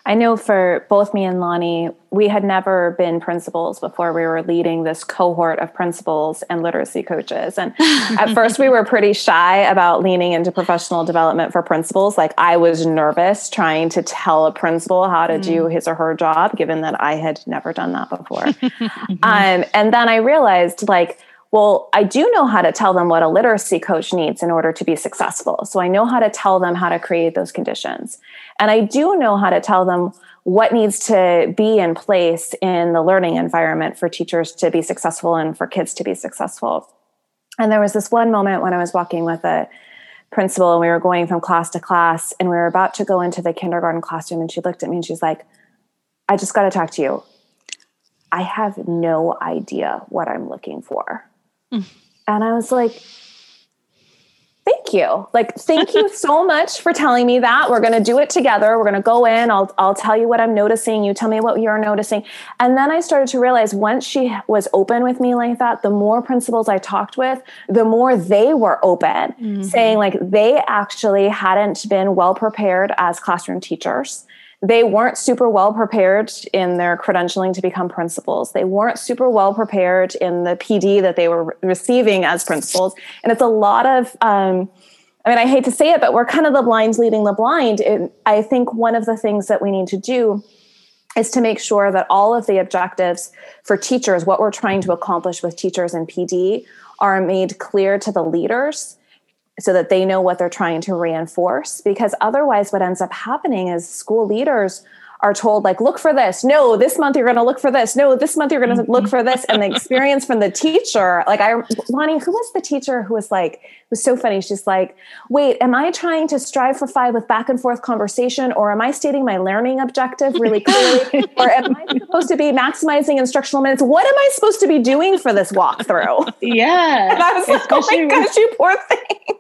I know for both me and Lonnie, we had never been principals before we were leading this cohort of principals and literacy coaches. And at first, we were pretty shy about leaning into professional development for principals. Like, I was nervous trying to tell a principal how to mm. do his or her job, given that I had never done that before. um, and then I realized, like, well, I do know how to tell them what a literacy coach needs in order to be successful. So I know how to tell them how to create those conditions. And I do know how to tell them what needs to be in place in the learning environment for teachers to be successful and for kids to be successful. And there was this one moment when I was walking with a principal and we were going from class to class and we were about to go into the kindergarten classroom and she looked at me and she's like, I just got to talk to you. I have no idea what I'm looking for. Mm. And I was like, thank you. Like, thank you so much for telling me that. We're going to do it together. We're going to go in. I'll, I'll tell you what I'm noticing. You tell me what you're noticing. And then I started to realize once she was open with me like that, the more principals I talked with, the more they were open, mm-hmm. saying like they actually hadn't been well prepared as classroom teachers they weren't super well prepared in their credentialing to become principals. They weren't super well prepared in the PD that they were receiving as principals. And it's a lot of, um, I mean, I hate to say it, but we're kind of the blind leading the blind. It, I think one of the things that we need to do is to make sure that all of the objectives for teachers, what we're trying to accomplish with teachers and PD, are made clear to the leaders so that they know what they're trying to reinforce because otherwise what ends up happening is school leaders are told like look for this. No this month you're going to look for this. No this month you're going to mm-hmm. look for this. And the experience from the teacher like i lonnie who was the teacher who was like it was so funny? She's like wait am i trying to strive for five with back and forth conversation or am i stating my learning objective really clearly or am i supposed to be maximizing instructional minutes? What am i supposed to be doing for this walkthrough? Yeah. And i was like oh my gosh you poor thing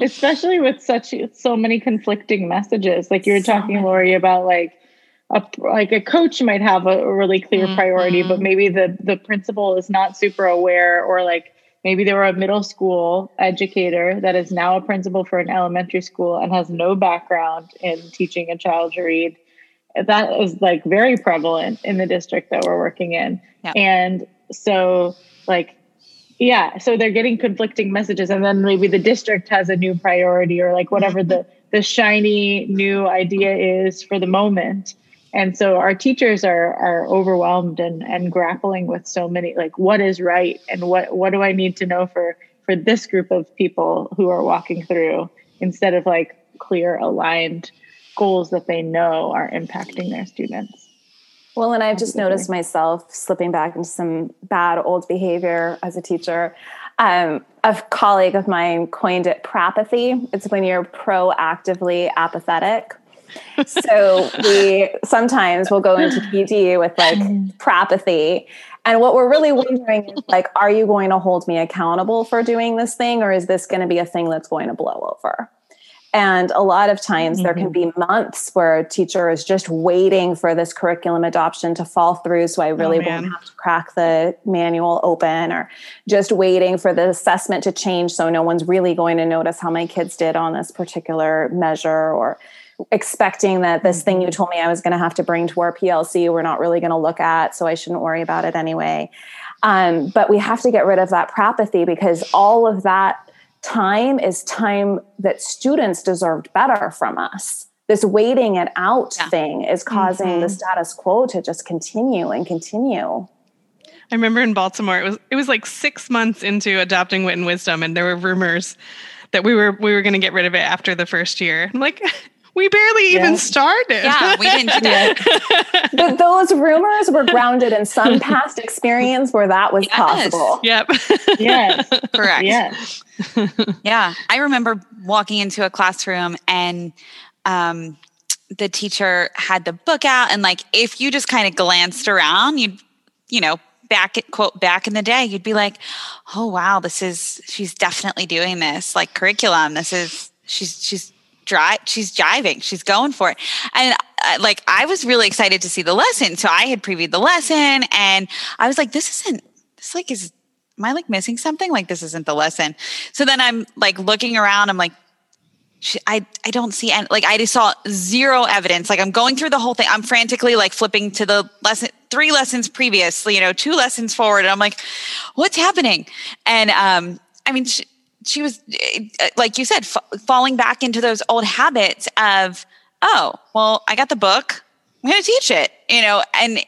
especially with such so many conflicting messages like you were talking lori about like a like a coach might have a really clear mm-hmm. priority but maybe the the principal is not super aware or like maybe they were a middle school educator that is now a principal for an elementary school and has no background in teaching a child to read that is like very prevalent in the district that we're working in yeah. and so like yeah so they're getting conflicting messages and then maybe the district has a new priority or like whatever the the shiny new idea is for the moment. And so our teachers are are overwhelmed and and grappling with so many like what is right and what what do i need to know for for this group of people who are walking through instead of like clear aligned goals that they know are impacting their students well, and I've just noticed myself slipping back into some bad old behavior as a teacher. Um, a colleague of mine coined it propathy. It's when you're proactively apathetic. so we sometimes will go into PD with like propathy. And what we're really wondering is like, are you going to hold me accountable for doing this thing, or is this going to be a thing that's going to blow over? And a lot of times mm-hmm. there can mm-hmm. be months where a teacher is just waiting for this curriculum adoption to fall through. So I really oh, won't have to crack the manual open or just waiting for the assessment to change. So no one's really going to notice how my kids did on this particular measure or expecting that this thing you mm-hmm. told me I was going to have to bring to our PLC, we're not really going to look at. So I shouldn't worry about it anyway. Um, but we have to get rid of that propathy because all of that time is time that students deserved better from us. This waiting it out yeah. thing is causing mm-hmm. the status quo to just continue and continue. I remember in Baltimore, it was it was like six months into adopting wit and wisdom, and there were rumors that we were we were going to get rid of it after the first year. I'm like, we barely yeah. even started. Yeah, we didn't do it. but those rumors were grounded in some past experience where that was yes. possible. Yep. yes. Correct. Yes. yeah. I remember walking into a classroom and um, the teacher had the book out and like if you just kind of glanced around, you'd, you know, back at quote back in the day, you'd be like, oh wow, this is she's definitely doing this like curriculum. This is she's she's drive she's jiving she's going for it and uh, like I was really excited to see the lesson. So I had previewed the lesson and I was like, this isn't, this like is, am I like missing something? Like this isn't the lesson. So then I'm like looking around, I'm like, I, I don't see any, like I just saw zero evidence. Like I'm going through the whole thing. I'm frantically like flipping to the lesson, three lessons previously, you know, two lessons forward. And I'm like, what's happening? And, um, I mean, she, she was, uh, like you said, f- falling back into those old habits of, oh, well, I got the book. I'm going to teach it, you know, and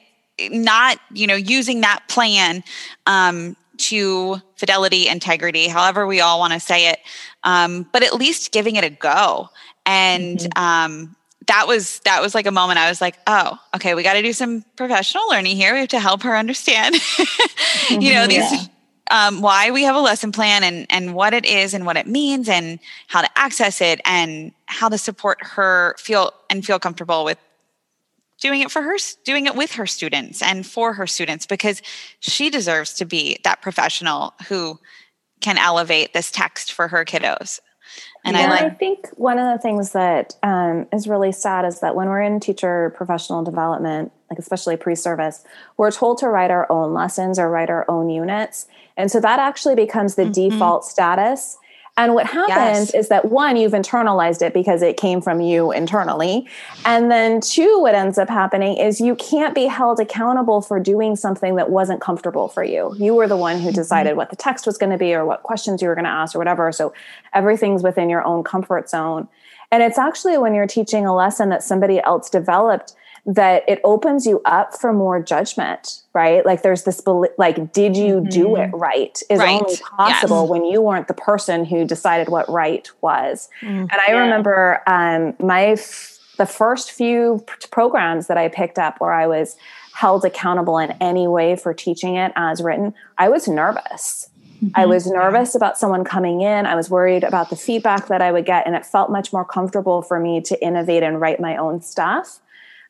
not, you know, using that plan, um, to fidelity, integrity, however we all want to say it, um, but at least giving it a go. And mm-hmm. um, that was that was like a moment I was like, oh, okay, we got to do some professional learning here. We have to help her understand, you know, these. Yeah. Um, why we have a lesson plan and and what it is and what it means and how to access it and how to support her feel and feel comfortable with doing it for her doing it with her students and for her students because she deserves to be that professional who can elevate this text for her kiddos. And yeah, I, like- I think one of the things that um, is really sad is that when we're in teacher professional development, like especially pre-service, we're told to write our own lessons or write our own units, and so that actually becomes the mm-hmm. default status. And what happens yes. is that one, you've internalized it because it came from you internally. And then two, what ends up happening is you can't be held accountable for doing something that wasn't comfortable for you. You were the one who mm-hmm. decided what the text was going to be or what questions you were going to ask or whatever. So everything's within your own comfort zone. And it's actually when you're teaching a lesson that somebody else developed that it opens you up for more judgment, right? Like there's this like, did you mm-hmm. do it right? Is right. only possible yes. when you weren't the person who decided what right was. Mm-hmm. And I yeah. remember um, my f- the first few p- programs that I picked up where I was held accountable in any way for teaching it as written, I was nervous. Mm-hmm. I was nervous about someone coming in. I was worried about the feedback that I would get, and it felt much more comfortable for me to innovate and write my own stuff.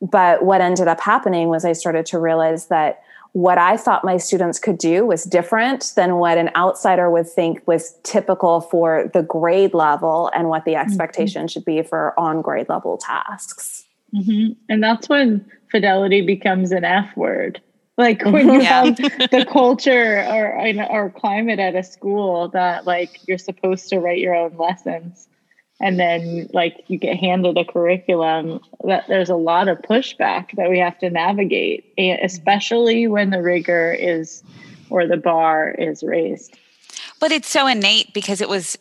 But what ended up happening was I started to realize that what I thought my students could do was different than what an outsider would think was typical for the grade level and what the mm-hmm. expectation mm-hmm. should be for on grade level tasks. Mm-hmm. And that's when fidelity becomes an F word. Like when you yeah. have the culture or or climate at a school that like you're supposed to write your own lessons and then like you get handed a curriculum that there's a lot of pushback that we have to navigate especially when the rigor is or the bar is raised but it's so innate because it was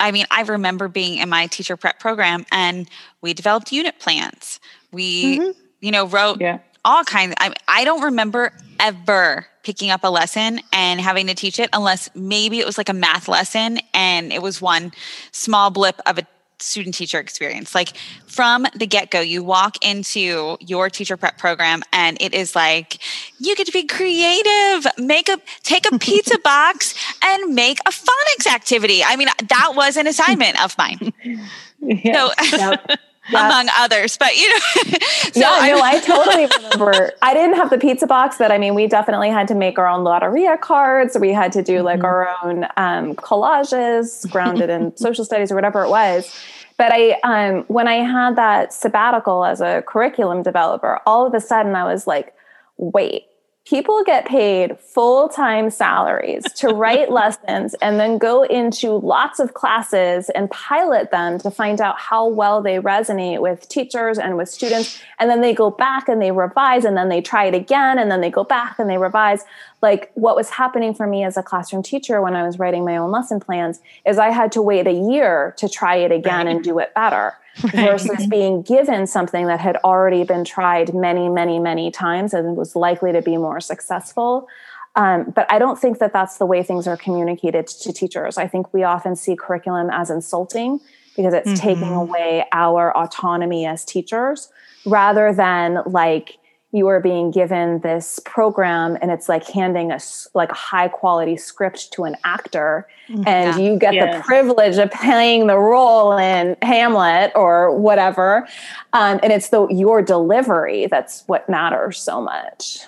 i mean i remember being in my teacher prep program and we developed unit plans we mm-hmm. you know wrote yeah. all kinds I, I don't remember ever picking up a lesson and having to teach it unless maybe it was like a math lesson and it was one small blip of a student teacher experience. Like from the get go, you walk into your teacher prep program and it is like, you get to be creative, make a, take a pizza box and make a phonics activity. I mean, that was an assignment of mine. Yeah. So, yep. Among others. But you know, so yeah, I, no, I totally remember. I didn't have the pizza box, but I mean, we definitely had to make our own lotteria cards. We had to do like mm-hmm. our own um, collages, grounded in social studies or whatever it was. But I, um, when I had that sabbatical as a curriculum developer, all of a sudden I was like, wait, people get paid full time salaries to write lessons and then go into lots of classes and pilot them to find out how well they resonate with teachers and with students. And then they go back and they revise and then they try it again and then they go back and they revise. Like what was happening for me as a classroom teacher when I was writing my own lesson plans is I had to wait a year to try it again and do it better right. versus being given something that had already been tried many, many, many times and was likely to be more successful. Um, but I don't think that that's the way things are communicated to teachers. I think we often see curriculum as insulting because it's mm-hmm. taking away our autonomy as teachers rather than like you are being given this program and it's like handing a like a high quality script to an actor mm, and yeah. you get yes. the privilege of playing the role in hamlet or whatever um, and it's the your delivery that's what matters so much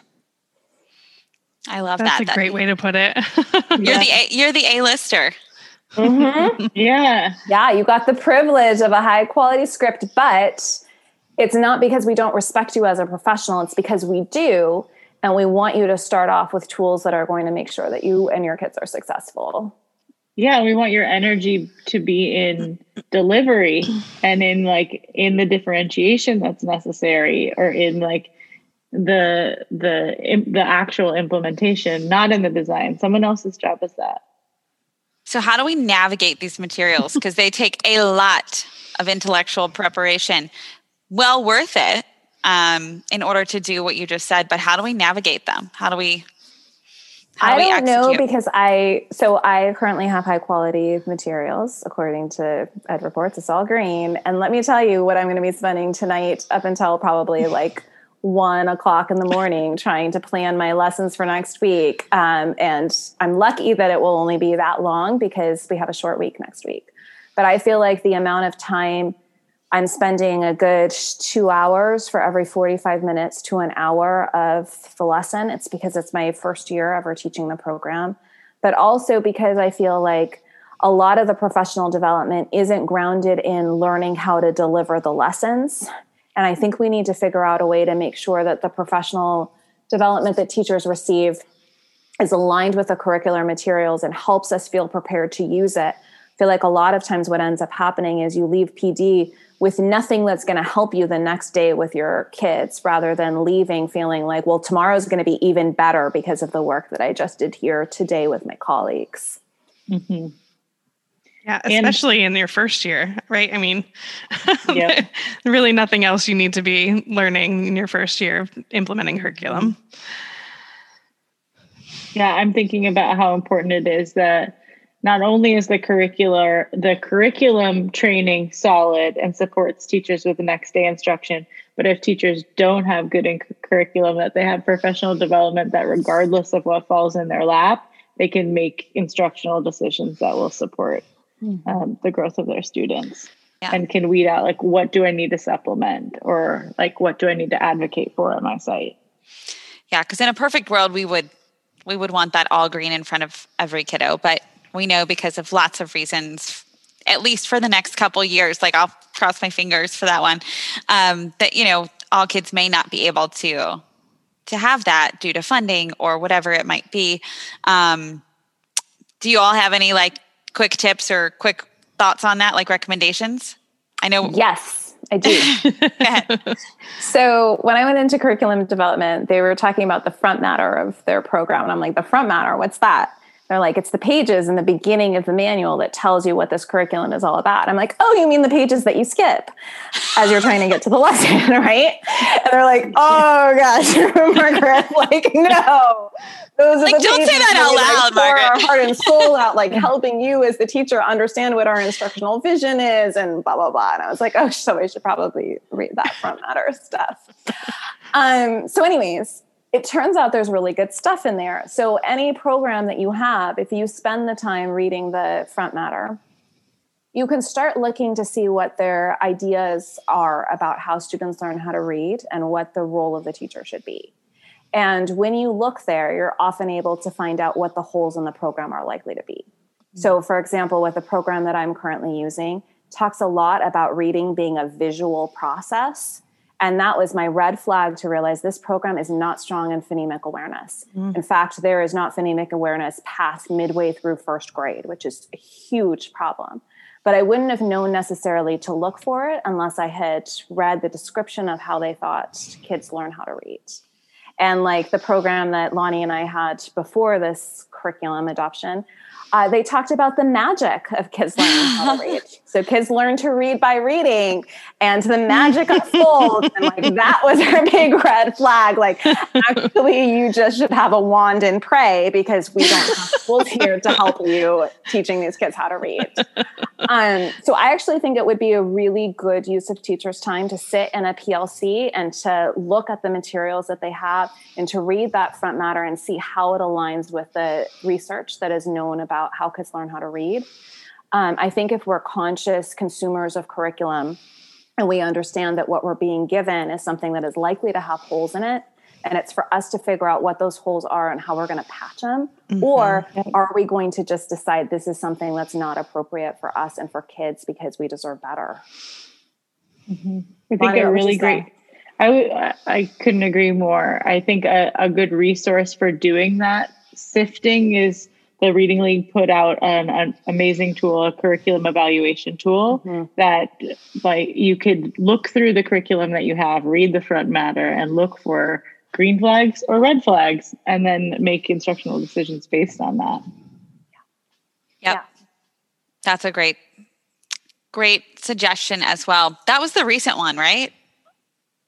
i love that's that a great way to put it you're the a, you're the a-lister mm-hmm. yeah yeah you got the privilege of a high quality script but it's not because we don't respect you as a professional, it's because we do. And we want you to start off with tools that are going to make sure that you and your kids are successful. Yeah, we want your energy to be in delivery and in like in the differentiation that's necessary or in like the the the actual implementation, not in the design. Someone else's job is that. So how do we navigate these materials because they take a lot of intellectual preparation. Well worth it um, in order to do what you just said, but how do we navigate them? How do we? How I do not know because I so I currently have high quality materials according to EdReports. It's all green, and let me tell you what I'm going to be spending tonight up until probably like one o'clock in the morning trying to plan my lessons for next week. Um, and I'm lucky that it will only be that long because we have a short week next week. But I feel like the amount of time I'm spending a good two hours for every 45 minutes to an hour of the lesson. It's because it's my first year ever teaching the program, but also because I feel like a lot of the professional development isn't grounded in learning how to deliver the lessons. And I think we need to figure out a way to make sure that the professional development that teachers receive is aligned with the curricular materials and helps us feel prepared to use it. I feel like a lot of times what ends up happening is you leave PD with nothing that's going to help you the next day with your kids rather than leaving feeling like, well, tomorrow's going to be even better because of the work that I just did here today with my colleagues. Mm-hmm. Yeah, especially and, in your first year, right? I mean, yep. really nothing else you need to be learning in your first year of implementing curriculum. Yeah, I'm thinking about how important it is that not only is the curricular the curriculum training solid and supports teachers with the next day instruction but if teachers don't have good in- curriculum that they have professional development that regardless of what falls in their lap they can make instructional decisions that will support mm-hmm. um, the growth of their students yeah. and can weed out like what do i need to supplement or like what do i need to advocate for at my site yeah because in a perfect world we would we would want that all green in front of every kiddo but we know because of lots of reasons at least for the next couple years like i'll cross my fingers for that one um, that you know all kids may not be able to to have that due to funding or whatever it might be um, do you all have any like quick tips or quick thoughts on that like recommendations i know yes I do. so when I went into curriculum development, they were talking about the front matter of their program. And I'm like, the front matter, what's that? They're like it's the pages in the beginning of the manual that tells you what this curriculum is all about. I'm like oh you mean the pages that you skip as you're trying to get to the lesson right? And they're like oh gosh margaret like no those like, are the don't say that out loud like, Margaret. our heart and soul out like helping you as the teacher understand what our instructional vision is and blah blah blah. And i was like oh so i should probably read that front matter stuff. Um so anyways it turns out there's really good stuff in there. So, any program that you have, if you spend the time reading the front matter, you can start looking to see what their ideas are about how students learn how to read and what the role of the teacher should be. And when you look there, you're often able to find out what the holes in the program are likely to be. So, mm-hmm. for example, with the program that I'm currently using, talks a lot about reading being a visual process and that was my red flag to realize this program is not strong in phonemic awareness. Mm. In fact, there is not phonemic awareness past midway through first grade, which is a huge problem. But I wouldn't have known necessarily to look for it unless I had read the description of how they thought kids learn how to read. And like the program that Lonnie and I had before this curriculum adoption, uh, they talked about the magic of kids learning how to read. So kids learn to read by reading, and the magic unfolds. and like that was her big red flag. Like, actually, you just should have a wand and pray because we don't have tools here to help you teaching these kids how to read. Um, so I actually think it would be a really good use of teachers' time to sit in a PLC and to look at the materials that they have and to read that front matter and see how it aligns with the research that is known about how kids learn how to read. Um, I think if we're conscious consumers of curriculum and we understand that what we're being given is something that is likely to have holes in it, and it's for us to figure out what those holes are and how we're going to patch them mm-hmm. or are we going to just decide this is something that's not appropriate for us and for kids because we deserve better Mm-hmm. I think a really great. I, w- I couldn't agree more. I think a, a good resource for doing that sifting is the Reading League put out an, an amazing tool, a curriculum evaluation tool mm-hmm. that like you could look through the curriculum that you have, read the front matter, and look for green flags or red flags, and then make instructional decisions based on that. Yep. Yeah. That's a great, great suggestion as well. That was the recent one, right?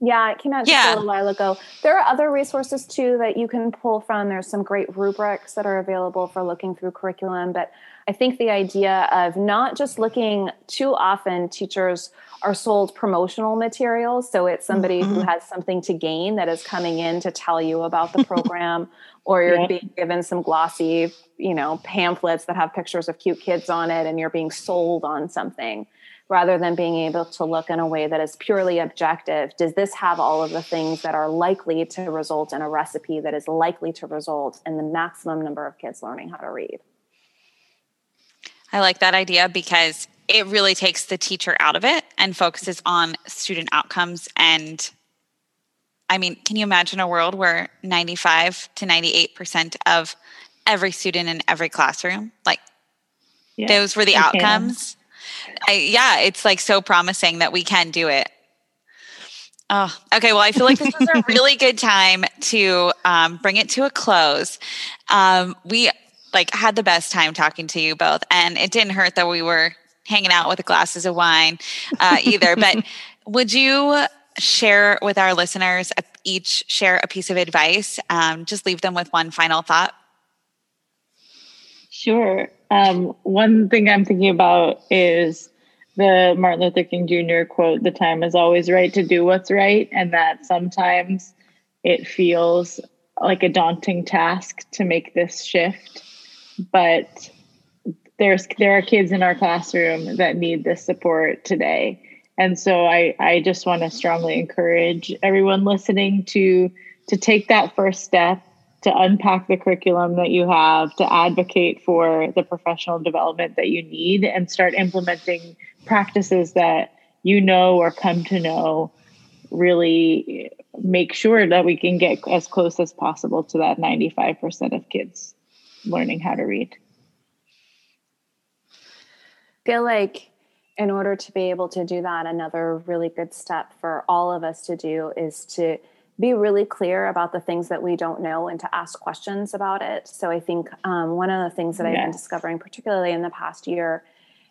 Yeah, it came out just yeah. a little while ago. There are other resources too that you can pull from. There's some great rubrics that are available for looking through curriculum. But I think the idea of not just looking too often, teachers are sold promotional materials. So it's somebody mm-hmm. who has something to gain that is coming in to tell you about the program, or you're yeah. being given some glossy, you know, pamphlets that have pictures of cute kids on it, and you're being sold on something rather than being able to look in a way that is purely objective. Does this have all of the things that are likely to result in a recipe that is likely to result in the maximum number of kids learning how to read? I like that idea because it really takes the teacher out of it and focuses on student outcomes and I mean, can you imagine a world where 95 to 98% of every student in every classroom, like yeah, those were the outcomes? I, yeah, it's like so promising that we can do it. Oh, okay. Well, I feel like this is a really good time to um, bring it to a close. Um, we like had the best time talking to you both, and it didn't hurt that we were hanging out with glasses of wine uh, either. but would you share with our listeners each share a piece of advice? Um, just leave them with one final thought. Sure. Um, one thing I'm thinking about is the Martin Luther King Jr. quote, the time is always right to do what's right, and that sometimes it feels like a daunting task to make this shift. But there's there are kids in our classroom that need this support today. And so I, I just want to strongly encourage everyone listening to to take that first step to unpack the curriculum that you have, to advocate for the professional development that you need, and start implementing practices that you know or come to know really make sure that we can get as close as possible to that 95% of kids learning how to read. I feel like in order to be able to do that, another really good step for all of us to do is to be really clear about the things that we don't know and to ask questions about it. So I think um, one of the things that I've been discovering, particularly in the past year,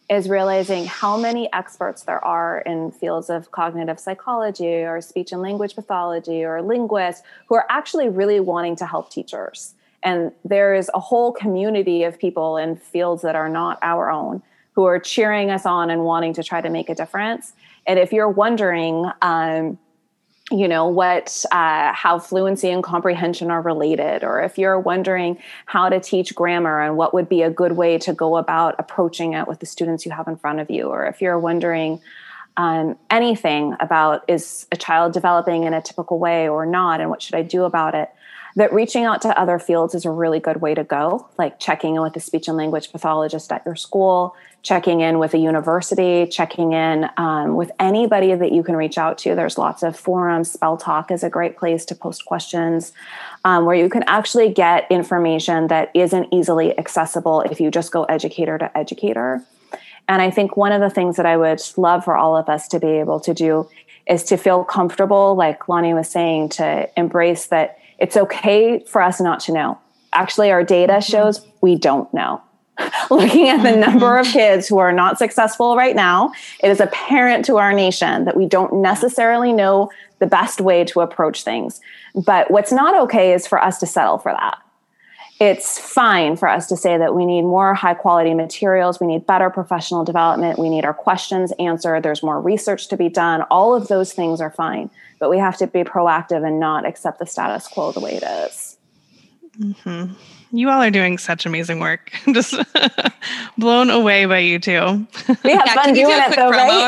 is realizing how many experts there are in fields of cognitive psychology or speech and language pathology or linguists who are actually really wanting to help teachers. And there is a whole community of people in fields that are not our own who are cheering us on and wanting to try to make a difference. And if you're wondering, um, you know what uh, how fluency and comprehension are related or if you're wondering how to teach grammar and what would be a good way to go about approaching it with the students you have in front of you or if you're wondering um, anything about is a child developing in a typical way or not and what should i do about it that reaching out to other fields is a really good way to go, like checking in with a speech and language pathologist at your school, checking in with a university, checking in um, with anybody that you can reach out to. There's lots of forums. Spell Talk is a great place to post questions um, where you can actually get information that isn't easily accessible if you just go educator to educator. And I think one of the things that I would love for all of us to be able to do is to feel comfortable, like Lonnie was saying, to embrace that it's okay for us not to know. Actually, our data mm-hmm. shows we don't know. Looking at the mm-hmm. number of kids who are not successful right now, it is apparent to our nation that we don't necessarily know the best way to approach things. But what's not okay is for us to settle for that. It's fine for us to say that we need more high quality materials, we need better professional development, we need our questions answered, there's more research to be done. All of those things are fine but we have to be proactive and not accept the status quo the way it is. Mm-hmm. You all are doing such amazing work. Just blown away by you two. We have yeah, fun doing do it, though, right?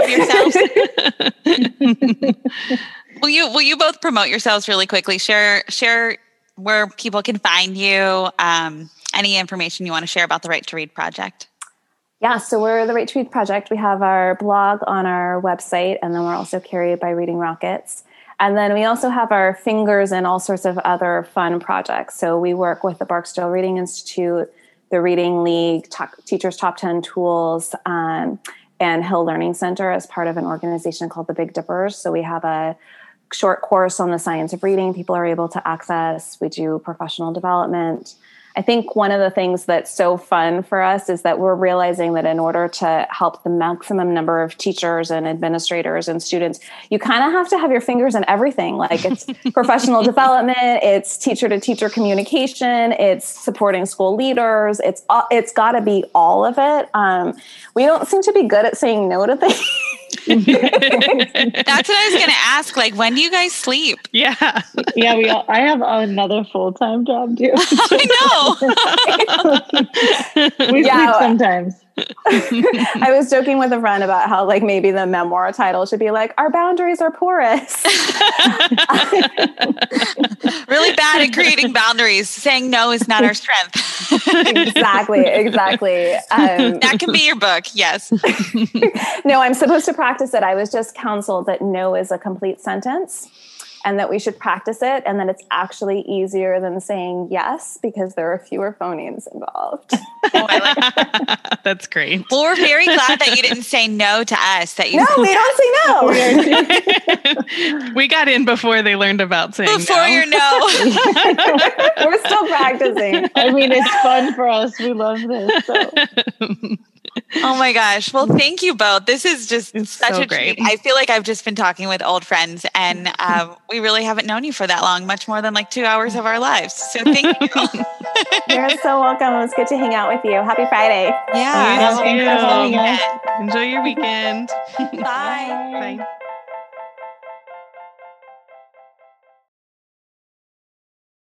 will you Will you both promote yourselves really quickly? Share Share where people can find you. Um, any information you want to share about the Right to Read project. Yeah, so we're the Right to Read Project. We have our blog on our website, and then we're also carried by Reading Rockets. And then we also have our fingers in all sorts of other fun projects. So we work with the Barksdale Reading Institute, the Reading League, Teachers Top 10 Tools, um, and Hill Learning Center as part of an organization called the Big Dippers. So we have a short course on the science of reading people are able to access. We do professional development. I think one of the things that's so fun for us is that we're realizing that in order to help the maximum number of teachers and administrators and students, you kind of have to have your fingers in everything. Like it's professional development, it's teacher to teacher communication, it's supporting school leaders. It's it's got to be all of it. Um, we don't seem to be good at saying no to things. That's what I was going to ask. Like, when do you guys sleep? Yeah. Yeah, we. All, I have another full time job too. I know. we yeah, sleep sometimes. I was joking with a friend about how, like, maybe the memoir title should be like, Our boundaries are porous. really bad at creating boundaries. Saying no is not our strength. exactly. Exactly. Um, that can be your book. Yes. no, I'm supposed to practice it. I was just counseled that no is a complete sentence and that we should practice it and that it's actually easier than saying yes because there are fewer phonemes involved. oh, like that. That's great. Well, we're very glad that you didn't say no to us. That you no, we don't say no. we got in before they learned about saying before no. your no. we're still practicing. I mean, it's fun for us. We love this. So oh my gosh. Well, thank you both. This is just it's such so a great. Treat. I feel like I've just been talking with old friends and um, we really haven't known you for that long, much more than like two hours of our lives. So thank you. You're so welcome. It was good to hang out with you. Happy Friday. Yeah. You Enjoy your weekend. Bye. Bye.